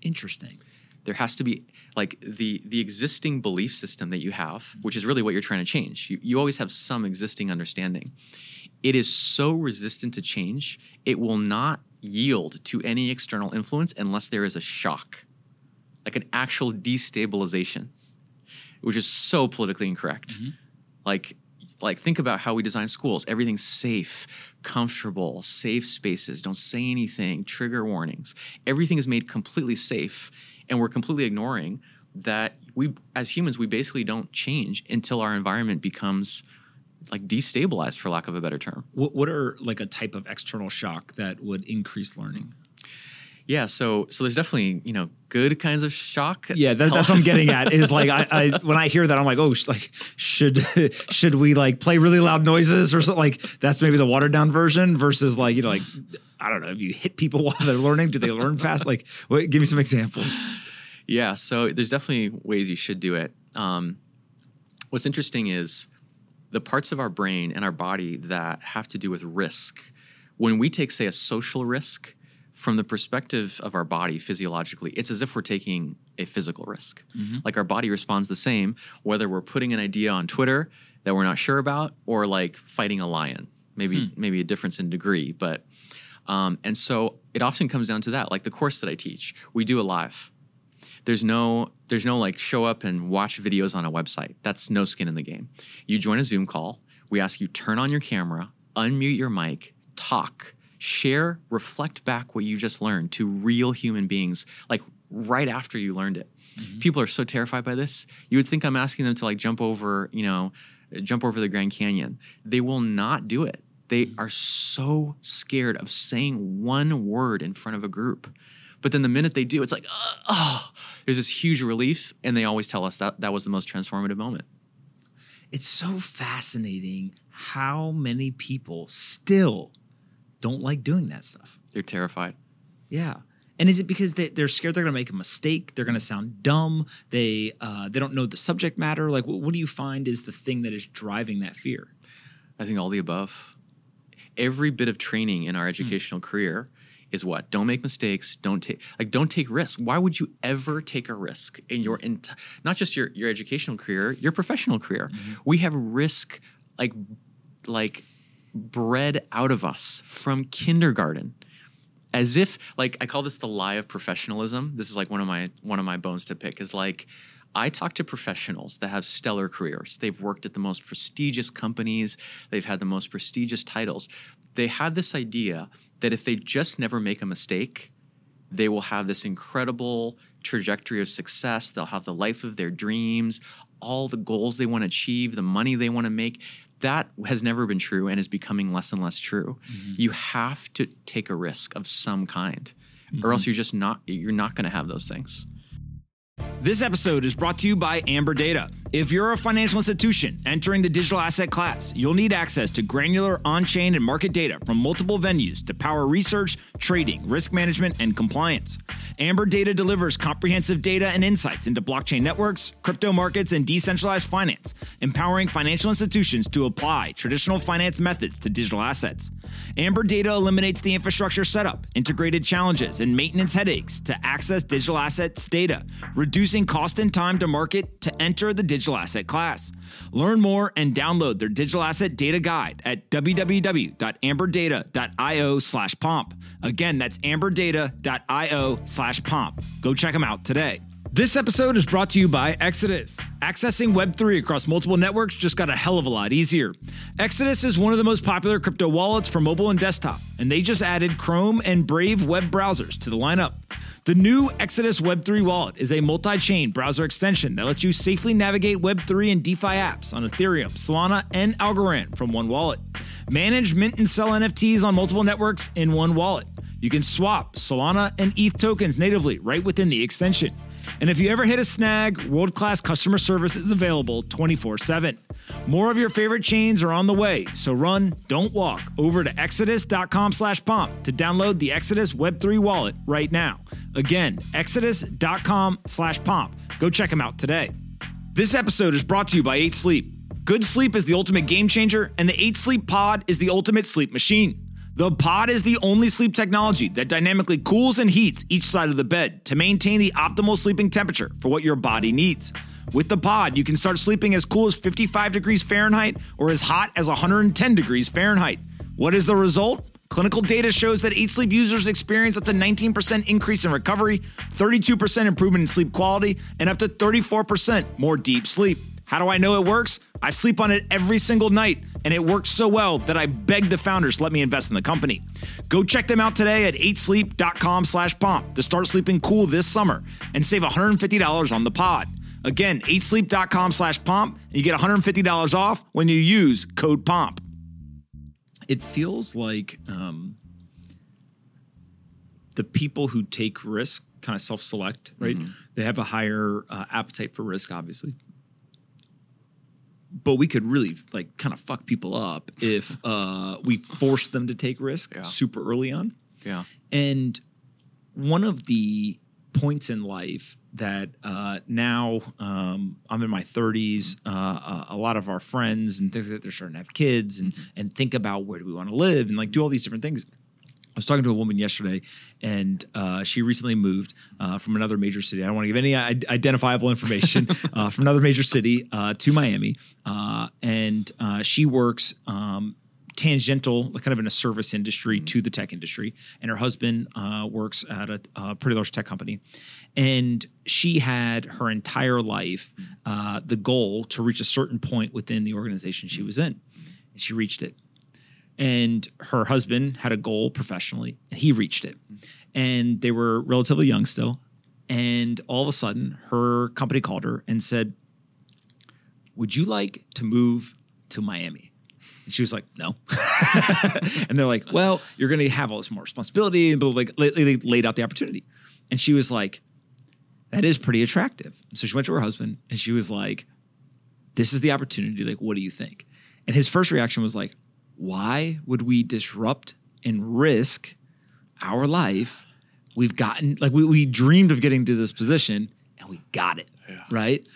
A: Interesting.
C: There has to be like the the existing belief system that you have, which is really what you're trying to change. You, you always have some existing understanding. It is so resistant to change, it will not yield to any external influence unless there is a shock, like an actual destabilization, which is so politically incorrect. Mm-hmm. Like like think about how we design schools everything's safe comfortable safe spaces don't say anything trigger warnings everything is made completely safe and we're completely ignoring that we as humans we basically don't change until our environment becomes like destabilized for lack of a better term
A: What, what are like a type of external shock that would increase learning?
C: yeah so so there's definitely you know good kinds of shock
A: Yeah, that, that's what I'm getting at. Is like I, I when I hear that I'm like, oh, sh- like should should we like play really loud noises or something? Like that's maybe the watered down version versus like you know like I don't know if you hit people while they're learning, do they learn fast? Like, what, give me some examples.
C: Yeah, so there's definitely ways you should do it. Um, what's interesting is the parts of our brain and our body that have to do with risk. When we take, say, a social risk, from the perspective of our body physiologically, it's as if we're taking a physical risk. Like our body responds the same, whether we're putting an idea on Twitter that we're not sure about or like fighting a lion. Maybe maybe a difference in degree, but um, and so it often comes down to that. Like the course that I teach, we do it live. There's no there's no like show up and watch videos on a website. That's no skin in the game. You join a zoom call. We ask you turn on your camera unmute your mic talk share reflect back what you just learned to real human beings like right after you learned it. People are so terrified by this. You would think i'm asking them to like jump over you know jump over the grand canyon. They will not do it they are so scared of saying one word in front of a group but then the minute they do, it's like, uh, oh, there's this huge relief. And they always tell us that that was the most transformative moment.
A: It's so fascinating how many people still don't like doing that stuff.
C: They're terrified.
A: Yeah. And is it because they, they're scared they're going to make a mistake? They're going to sound dumb. They uh, they don't know the subject matter. Like, what, what do you find is the thing that is driving that fear?
C: I think all the above. Every bit of training in our hmm. educational career is what? Don't make mistakes. Don't take like don't take risks. Why would you ever take a risk in your hmm. ent- not just your your educational career, your professional career? Hmm. We have risk like like bred out of us from kindergarten. As if like I call this the lie of professionalism. This is like one of my one of my bones to pick is like I talk to professionals that have stellar careers. They've worked at the most prestigious companies, they've had the most prestigious titles. They have this idea that if they just never make a mistake, they will have this incredible trajectory of success. They'll have the life of their dreams, all the goals they want to achieve, the money they want to make. That has never been true and is becoming less and less true. Mm-hmm. You have to take a risk of some kind, or mm-hmm. else you're just not you're not going to have those things.
A: This episode is brought to you by Amber Data. If you're a financial institution entering the digital asset class, you'll need access to granular on chain and market data from multiple venues to power research, trading, risk management, and compliance. Amber Data delivers comprehensive data and insights into blockchain networks, crypto markets, and decentralized finance, empowering financial institutions to apply traditional finance methods to digital assets. Amber Data eliminates the infrastructure setup, integrated challenges, and maintenance headaches to access digital assets data, reducing cost and time to market to enter the digital asset class. Learn more and download their digital asset data guide at www.amberdata.io slash pomp. Again, that's amberdata.io slash pomp. Go check them out today. This episode is brought to you by Exodus. Accessing Web3 across multiple networks just got a hell of a lot easier. Exodus is one of the most popular crypto wallets for mobile and desktop, and they just added Chrome and Brave web browsers to the lineup. The new Exodus Web3 wallet is a multi chain browser extension that lets you safely navigate Web3 and DeFi apps on Ethereum, Solana, and Algorand from one wallet. Manage, mint, and sell NFTs on multiple networks in one wallet. You can swap Solana and ETH tokens natively right within the extension. And if you ever hit a snag, world class customer service is available 24 7. More of your favorite chains are on the way, so run, don't walk, over to exodus.com slash pomp to download the Exodus Web3 wallet right now. Again, exodus.com slash pomp. Go check them out today. This episode is brought to you by 8 Sleep. Good sleep is the ultimate game changer, and the 8 Sleep Pod is the ultimate sleep machine. The pod is the only sleep technology that dynamically cools and heats each side of the bed to maintain the optimal sleeping temperature for what your body needs. With the pod, you can start sleeping as cool as 55 degrees Fahrenheit or as hot as 110 degrees Fahrenheit. What is the result? Clinical data shows that 8 Sleep users experience up to 19% increase in recovery, 32% improvement in sleep quality, and up to 34% more deep sleep. How do I know it works? I sleep on it every single night, and it works so well that I begged the founders to let me invest in the company. Go check them out today at 8sleep.com slash pomp to start sleeping cool this summer and save $150 on the pod. Again, 8sleep.com slash pomp, and you get $150 off when you use code POMP. It feels like um, the people who take risk kind of self-select, right? They have a higher uh, appetite for risk, obviously but we could really like kind of fuck people up if uh, we forced them to take risk
C: Yeah.
A: super early on.
C: Yeah.
A: And one of the points in life that uh, now um, I'm in my 30s, uh, uh, a lot of our friends and things like that they're starting to have kids and and think about where do we want to live and like do all these different things. I was talking to a woman yesterday, and uh, she recently moved uh, from another major city. I don't want to give any I- identifiable information uh, from another major city uh, to Miami, uh, and uh, she works um, tangential, kind of in a service industry to the tech industry. And her husband uh, works at a, a pretty large tech company, and she had her entire life uh, the goal to reach a certain point within the organization she was in, and she reached it and her husband had a goal professionally and he reached it and they were relatively young still and all of a sudden her company called her and said would you like to move to miami and she was like no and they're like well you're going to have all this more responsibility and. They- they laid out the opportunity and she was like that is pretty attractive so she went to her husband and she was like this is the opportunity. Like, what do you think? And his first reaction was like, why would we disrupt and risk our life? We've gotten, like, we, we dreamed of getting to this position and we got it. Right.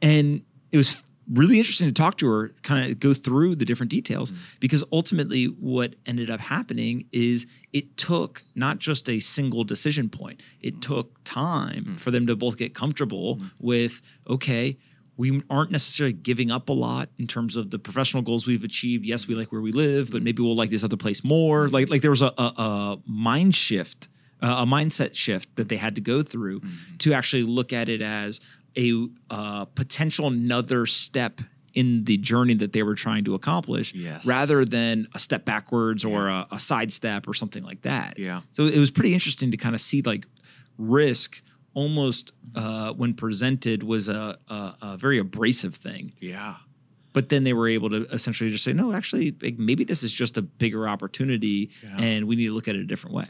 A: And it was really interesting to talk to her, kind of go through the different details, mm. because ultimately what ended up happening is it took not just a single decision point, it mm. took time mm. for them to both get comfortable with, okay, we aren't necessarily giving up a lot in terms of the professional goals we've achieved. Yes, we like where we live, but maybe we'll like this other place more. Like like there was a, a, a mind shift, uh, a mindset shift that they had to go through to actually look at it as a uh, potential another step in the journey that they were trying to accomplish,
C: Yes.
A: rather than a step backwards or a, a sidestep or something like that.
C: Yeah.
A: So it was pretty interesting to kind of see like risk almost uh, when presented was a, a, a very abrasive thing.
C: Yeah.
A: But then they were able to essentially just say, no, actually, like, maybe this is just a bigger opportunity
C: Yeah.
A: and we need to look at it a different way.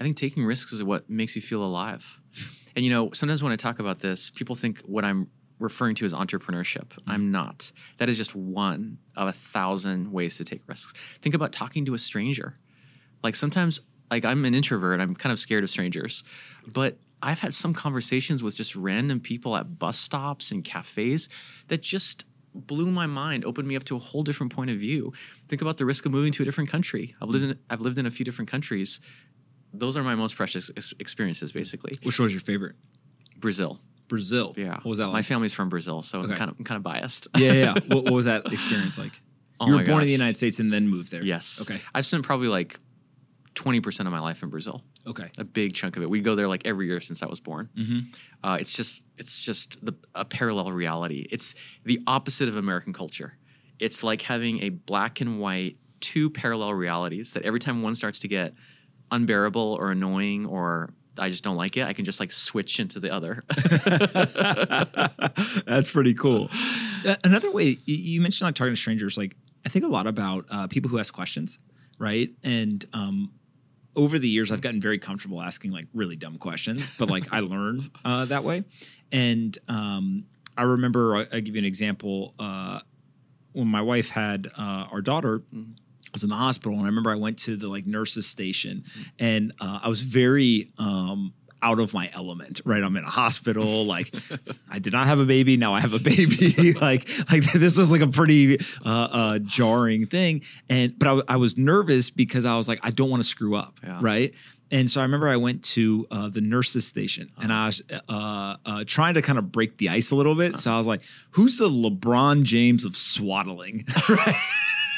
C: I think taking risks is what makes you feel alive. And you know, sometimes when I talk about this, people think what I'm referring to as entrepreneurship. I'm not. That is just one of a thousand ways to take risks. Think about talking to a stranger. Like sometimes, like I'm an introvert, I'm kind of scared of strangers, but I've had some conversations with just random people at bus stops and cafes that just blew my mind, opened me up to a whole different point of view. Think about the risk of moving to a different country. I've lived in I've lived in a few different countries those are my most precious ex- experiences basically
A: Which one was your favorite?
C: brazil
A: Brazil.
C: yeah
A: What was that
C: my family's from brazil so
A: Okay.
C: i'm kind of i'm kind of biased
A: yeah, yeah. what, what was that experience like?
C: Oh
A: you were born in the. United States and then moved there.
C: yes
A: Okay.
C: i've spent probably like 20% of my life in brazil
A: Okay.
C: a big chunk of it we go there like every year since i was born
A: Mm-hmm.
C: uh, it's just it's just the, a parallel reality it's the opposite of american culture it's like having a black and white two parallel realities that every time one starts to get unbearable or annoying or i just don't like it i can just like switch into the other
A: That's pretty cool. Another way you mentioned like talking to strangers, like I think a lot about uh, people who ask questions, right? And um, over the years, I've gotten very comfortable asking like really dumb questions, but like I learn uh, that way. And um, I remember I, I give you an example uh, when my wife had uh, our daughter. I was in the hospital, and I remember I went to the like nurses station, and uh, I was very um, out of my element, right? I'm in a hospital. Like, I did not have a baby. Now I have a baby. like, like this was like a pretty uh, uh, jarring thing. And but I, I was nervous because I was like, I don't want to screw up,
C: Yeah.
A: right? And so I remember I went to uh, the nurses station and I was uh, uh, trying to kind of break the ice a little bit. So I was like, "Who's the LeBron James of swaddling?" Right?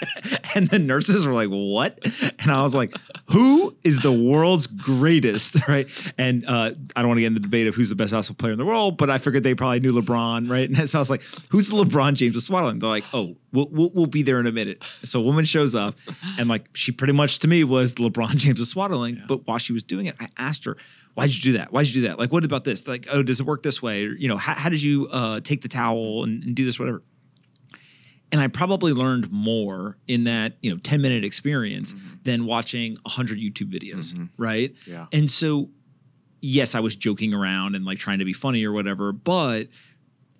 A: and the nurses were like, "What?" And I was like, "Who is the world's greatest?" Right? And uh, I don't want to get in the debate of who's the best basketball player in the world, but I figured they probably knew LeBron, right? And so I was like, "Who's the LeBron James of swaddling?" They're like, "Oh, we'll, we'll, we'll be there in a minute." So a woman shows up, and like she pretty much to me was the LeBron James of swaddling. But while she was doing it, I asked her. Why'd you do that? Why'd you do that? Like, what about this? Like, oh, does it work this way? Or, you know, how, how did you uh, take the towel and, and do this, whatever? And I probably learned more in that you know 10 minute experience mm-hmm. than watching 100 YouTube videos, mm-hmm. right?
C: Yeah.
A: And so yes, I was joking around and like trying to be funny or whatever, but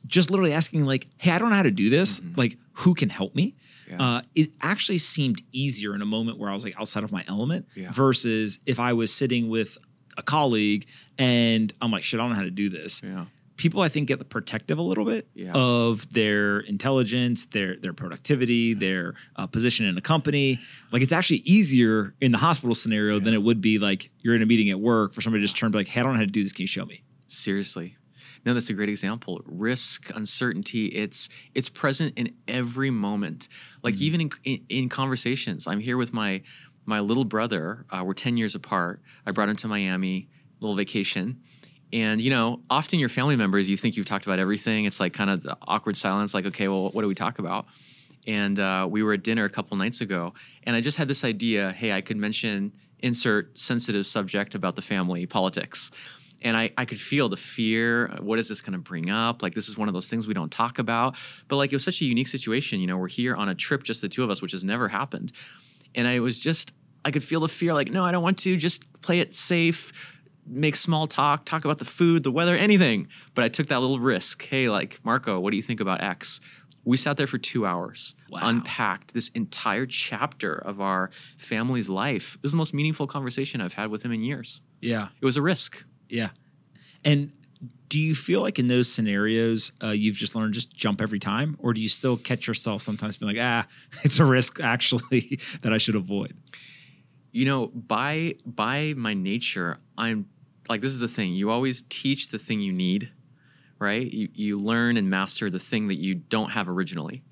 A: just literally asking like, "Hey, I don't know how to do this. Mm-hmm. Like, who can help me?"
C: Yeah.
A: Uh, it actually seemed easier in a moment where I was like outside of my element
C: Yeah.
A: versus if I was sitting with a colleague and I'm like, "Shit, I don't know how to do this."
C: Yeah.
A: People I think get protective a little bit
C: Yeah.
A: of their intelligence, their their productivity, their uh, position in a company. Like it's actually easier in the hospital scenario than it would be like you're in a meeting at work for somebody to just turn and be like, "Hey, I don't know how to do this. Can you show me?"
C: Seriously. No, that's a great example. Risk, uncertainty, it's it's present in every moment. Like
A: Mm-hmm.
C: even in, in in conversations. I'm here with my my little brother. Uh, we're 10 years apart. I brought him to Miami, little vacation. And you know, often your family members, you think you've talked about everything. It's like kind of the awkward silence, like, okay, well, what do we talk about? And uh, we were at dinner a couple nights ago, and I just had this idea hey, I could mention, insert sensitive subject about the family, politics. And I, I could feel the fear. What is this going to bring up? Like, this is one of those things we don't talk about. But like, it was such a unique situation. You know, we're here on a trip, just the two of us, which has never happened. And I was just, I could feel the fear like, no, I don't want to. Just play it safe, make small talk, talk about the food, the weather, anything. But I took that little risk. Hey, like, Marco, what do you think about X? We sat there for two hours,
A: Wow.
C: unpacked this entire chapter of our family's life. It was the most meaningful conversation I've had with him in years.
A: Yeah,
C: It was a risk.
A: yeah. And do you feel like in those scenarios uh, you've just learned just jump every time, or do you still catch yourself sometimes being like, "Ah, it's a risk actually that I should avoid"?
C: you know by by my nature i'm like this is the thing. You always teach the thing you need right? You, you learn and master the thing that you don't have originally.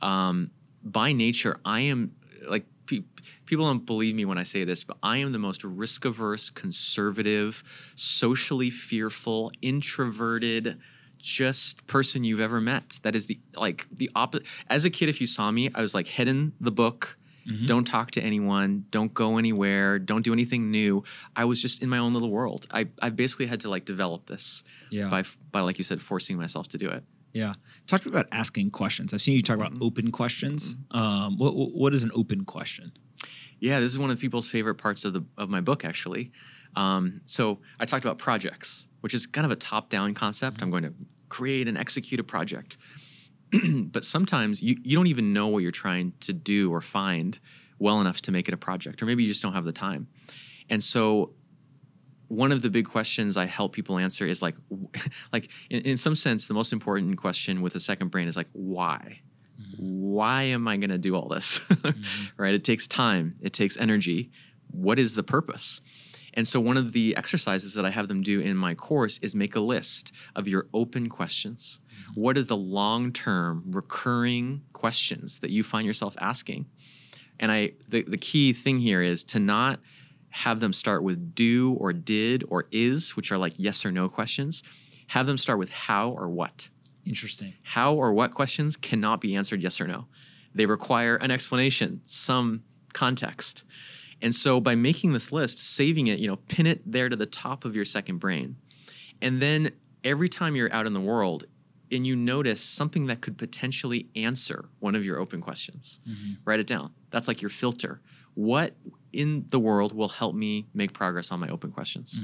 C: Um, by nature i am like pe- people don't believe me when i say this but i am the most risk averse conservative socially fearful introverted just person you've ever met. That is the like the opposite as a kid if you saw me i was like head in the book don't talk to anyone don't go anywhere don't do anything new i was just in my own little world i, I basically had to like develop this
A: Yeah.
C: by by like you said forcing myself to do it
A: Yeah. Talk to me about asking questions. I've seen you talk about open questions. Um, what, what what is an open question?
C: Yeah, this is one of people's favorite parts of the of my book, actually. Um, so I talked about projects, which is kind of a top down concept. I'm going to create and execute a project, but sometimes you you don't even know what you're trying to do or find well enough to make it a project, or maybe you just don't have the time. And so one of the big questions I help people answer is like, like in, in some sense, the most important question with a second brain is like, why? Mm-hmm. Why am I going to do all this? Mm-hmm. right? It takes time, it takes energy. What is the purpose? And so, one of the exercises that I have them do in my course is make a list of your open questions. Mm-hmm. What are the long term, recurring questions that you find yourself asking? And I, the, the key thing here is to not have them start with do or did or is, which are like yes or no questions. Have them start with how or what.
A: Interesting.
C: How or what questions cannot be answered yes or no. They require an explanation, some context. And so by making this list, saving it, you know, pin it there to the top of your second brain. And then every time you're out in the world and you notice something that could potentially answer one of your open questions, write it down. That's like your filter. What in the world will help me make progress on my open questions?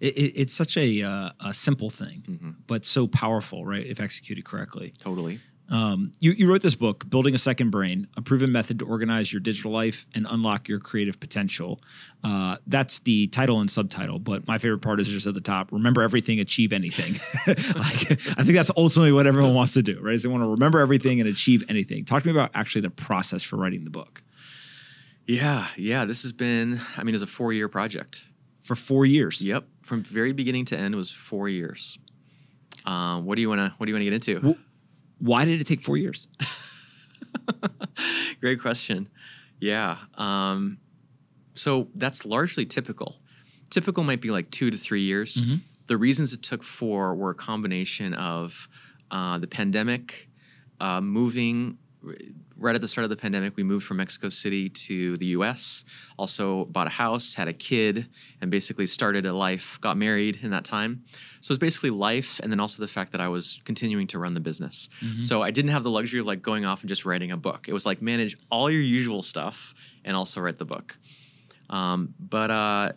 A: It, it, it's such a, uh, a simple thing,
C: Mm-hmm.
A: but so powerful, right? If executed correctly.
C: Totally.
A: Um, you, you wrote this book, Building a Second Brain, a proven method to organize your digital life and unlock your creative potential. Uh, that's the title and subtitle, but my favorite part is just at the top remember everything, achieve anything. like, I think that's ultimately what everyone wants to do, right? Is they want to remember everything and achieve anything. Talk to me about actually the process for writing the book.
C: Yeah, yeah. This has been, I mean, it's a four year project.
A: For four years.
C: Yep. From very beginning to end was four years. Um, what do you want to What do you want to get into? Well,
A: why did it take four years?
C: Great question. Yeah. Um, so that's largely typical. Typical might be like two to three years. Mm-hmm. The reasons it took four were a combination of uh, the pandemic, uh, moving right at the start of the pandemic, we moved from Mexico City to the US. Also, bought a house, had a kid, and basically started a life, got married in that time. So it's basically life, and then also the fact that I was continuing to run the business. Mm-hmm. So I didn't have the luxury of like going off and just writing a book. It was like manage all your usual stuff and also write the book. Um, but uh,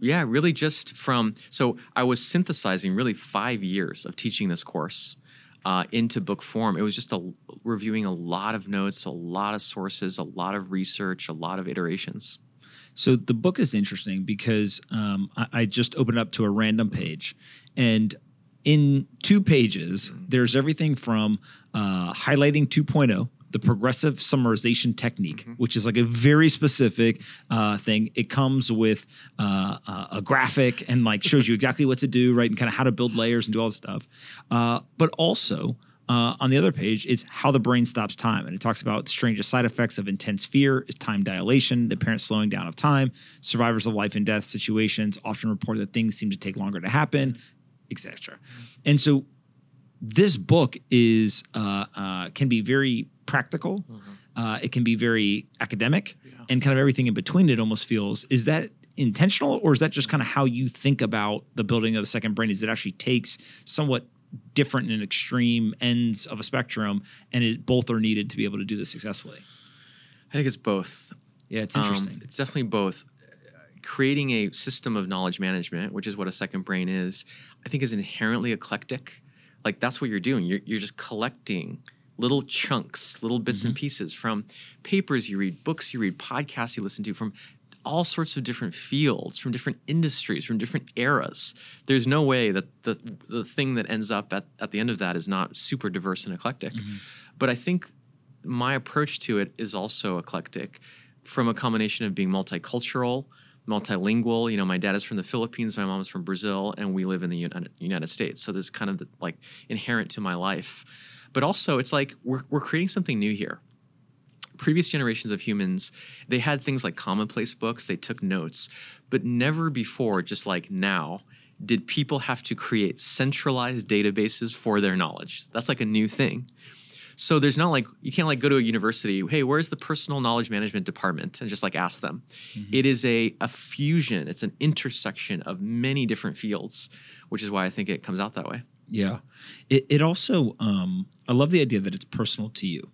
C: yeah, really just from so I was synthesizing really five years of teaching this course uh, into book form. It was just a, reviewing a lot of notes, a lot of sources, a lot of research, a lot of iterations.
A: So the book is interesting because um, I, I, just opened up to a random page, and in two pages, mm-hmm. there's everything from uh, highlighting 2.0 the progressive summarization technique, mm-hmm. which is like a very specific uh, thing. It comes with uh, uh, a graphic and like shows you exactly what to do, right, and kind of how to build layers and do all this stuff. Uh, but also. Uh, on the other page, it's how the brain stops time. And it talks about the strangest side effects of intense fear is time dilation, the apparent slowing down of time. Survivors of life and death situations often report that things seem to take longer to happen, etc. And so this book is uh, uh, can be very practical. Mm-hmm. Uh, it can be very academic, yeah. and kind of everything in between. It almost feels is that intentional, or is that just kind of how you think about the building of the second brain? Is it actually takes somewhat different and extreme ends of a spectrum, and it both are needed to be able to do this successfully?
C: I think it's both.
A: Yeah, it's interesting. Um,
C: it's definitely both. Creating a system of knowledge management, which is what a second brain is, I think is inherently eclectic. Like that's what you're doing. You're, you're just collecting little chunks, little bits mm-hmm. and pieces from papers you read, books you read, podcasts you listen to, from all sorts of different fields, from different industries, from different eras. There's no way that the the thing that ends up at, at the end of that is not super diverse and eclectic. Mm-hmm. But I think my approach to it is also eclectic from a combination of being multicultural, multilingual. You know, my dad is from the Philippines, my mom is from Brazil, and we live in the United States. So this is kind of the, like inherent to my life but also it's like we're, we're creating something new here. Previous generations of humans they had things like commonplace books they took notes but never before just like now did people have to create centralized databases for their knowledge. That's like a new thing. So there's not like you can't like go to a university hey where's the personal knowledge management department? and just like ask them. Mm-hmm. it is a, a fusion it's an intersection of many different fields which is why i think it comes out that way.
A: Yeah. It, it also, um, I love the idea that it's personal to you,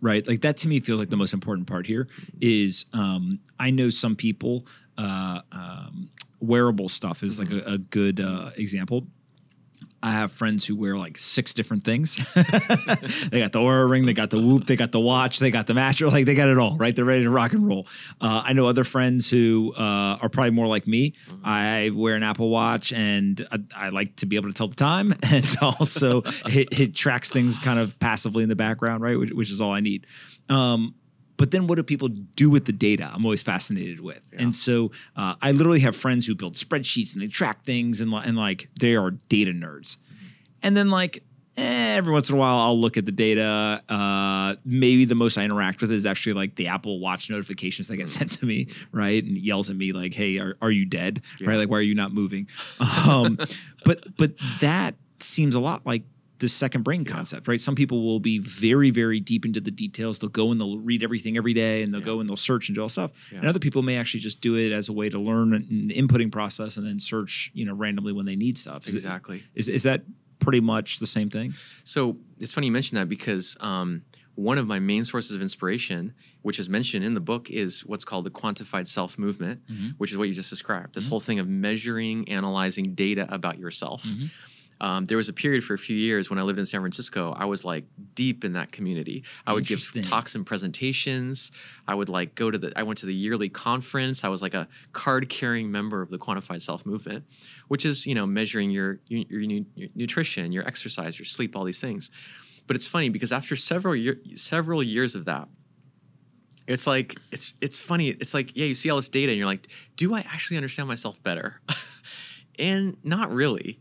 A: right? Like that to me feels like the most important part here is um, I know some people, uh, um, wearable stuff is like a, a good uh, example I have friends who wear like six different things. they got the Oura ring, they got the Whoop, they got the watch, they got the mattress, like they got it all, right? They're ready to rock and roll. Uh, I know other friends who uh, are probably more like me. Mm-hmm. I wear an Apple Watch and I, I, like to be able to tell the time, and also it, it, tracks things kind of passively in the background, right? Which, which is all I need. Um, but then what do people do with the data? I'm always fascinated with. Yeah. And so uh, I literally have friends who build spreadsheets and they track things and, and like they are data nerds. Mm-hmm. And then like eh, every once in a while I'll look at the data. Uh, maybe the most I interact with is actually like the Apple Watch notifications that get mm-hmm. sent to me, right? And yells at me like, "Hey, are, are you dead?" Yeah. Right? Like, why are you not moving? Um, but but that seems a lot like the second brain concept, right? Some people will be very, very deep into the details. They'll go and they'll read everything every day and they'll yeah. go and they'll search and do all stuff. Yeah. And other people may actually just do it as a way to learn an inputting process and then search, you know, randomly when they need stuff.
C: Is exactly.
A: It, is, is that pretty much the same thing?
C: So it's funny you mention that because um, one of my main sources of inspiration, which is mentioned in the book, is what's called the quantified self movement, mm-hmm. which is what you just described. This mm-hmm. whole thing of measuring, analyzing data about yourself. Mm-hmm Um, there was a period for a few years when I lived in San Francisco. I was like deep in that community. I would give talks and presentations. I would like go to the. I went to the yearly conference. I was like a card carrying member of the Quantified Self movement, which is you know measuring your your, your, your nutrition, your exercise, your sleep, all these things. But it's funny because after several year, several years of that, it's like it's it's funny. It's like yeah, you see all this data and you're like, do I actually understand myself better? and not really.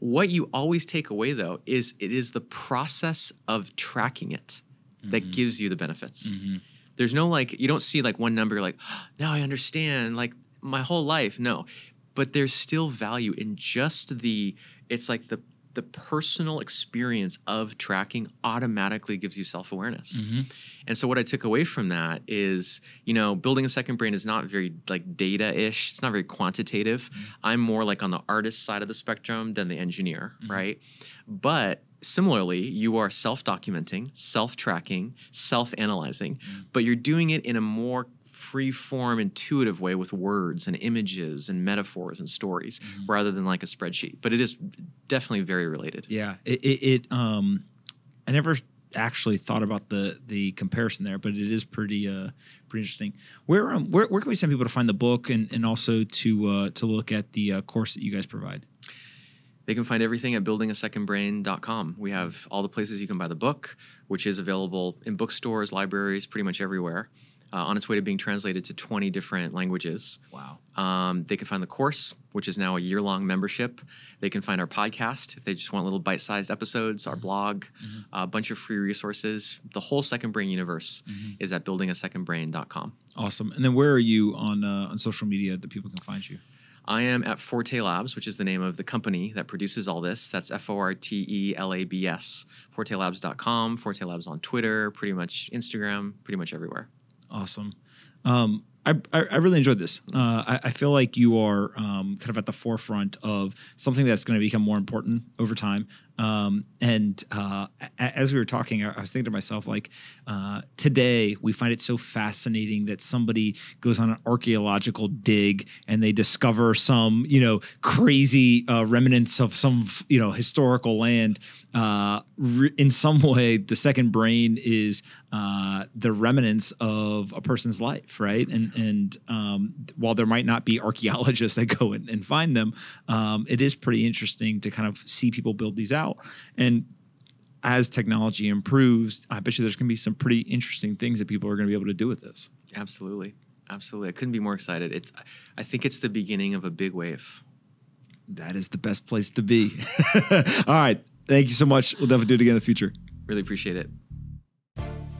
C: What you always take away though is it is the process of tracking it that mm-hmm. gives you the benefits. Mm-hmm. There's no like you don't see like one number like "Oh, now I understand like my whole life. No, but there's still value in just the it's like the the personal experience of tracking automatically gives you self-awareness. Mm-hmm. And so what I took away from that is, you know, building a second brain is not very like data-ish. It's not very quantitative. Mm-hmm. I'm more like on the artist side of the spectrum than the engineer, mm-hmm. right? But similarly, you are self-documenting, self-tracking, self-analyzing, but you're doing it in a more free form intuitive way with words and images and metaphors and stories rather than like a spreadsheet but it is definitely very related
A: Yeah, it, it, it um, I never actually thought about the the comparison there, but it is pretty uh pretty interesting. Where um where, where can we send people to find the book and and also to uh to look at the uh, course that you guys provide?
C: They can find everything at buildingasecondbrain.com. We have all the places you can buy the book, which is available in bookstores, libraries, pretty much everywhere. Uh, on its way to being translated to 20 different languages.
A: Wow.
C: Um, they can find the course, which is now a year long membership. They can find our podcast if they just want little bite sized episodes, our blog, a bunch of free resources. The whole Second Brain universe is at buildingasecondbrain.com.
A: Awesome. And then where are you on uh, on social media that people can find you?
C: I am at Forte Labs, which is the name of the company that produces all this. That's F O R T E L A B S. ForteLabs.com, Forte Labs on Twitter, pretty much Instagram, pretty much everywhere.
A: Awesome. Um, I, I, really enjoyed this. Uh, I, I feel like you are um, kind of at the forefront of something that's going to become more important over time. Um, and uh, as we were talking, I was thinking to myself, like, uh, today we find it so fascinating that somebody goes on an archaeological dig and they discover some, you know, crazy uh, remnants of some, you know, historical land. Uh, re- in some way, the second brain is uh, the remnants of a person's life, right? And and um, while there might not be archaeologists that go and, and find them, um, it is pretty interesting to kind of see people build these out. And as technology improves, I bet you there's going to be some pretty interesting things that people are going to be able to do with this.
C: Absolutely. Absolutely. I couldn't be more excited. It's I think it's the beginning of a big wave.
A: That is the best place to be. All right. Thank you so much. We'll definitely do it again in the future.
C: Really appreciate it.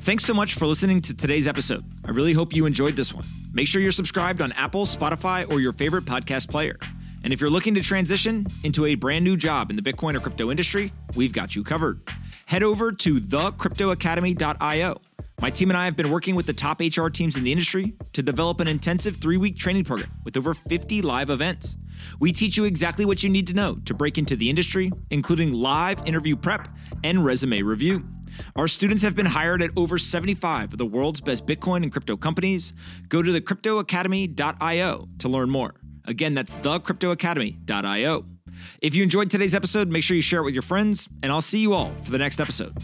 A: Thanks so much for listening to today's episode. I really hope you enjoyed this one. Make sure you're subscribed on Apple, Spotify, or your favorite podcast player. And if you're looking to transition into a brand new job in the Bitcoin or crypto industry, we've got you covered. Head over to thecryptoacademy.io. My team and I have been working with the top HR teams in the industry to develop an intensive three week training program with over 50 live events. We teach you exactly what you need to know to break into the industry, including live interview prep and resume review. Our students have been hired at over 75 of the world's best Bitcoin and crypto companies. Go to thecryptoacademy.io to learn more. Again, that's thecryptoacademy.io. If you enjoyed today's episode, make sure you share it with your friends, and I'll see you all for the next episode.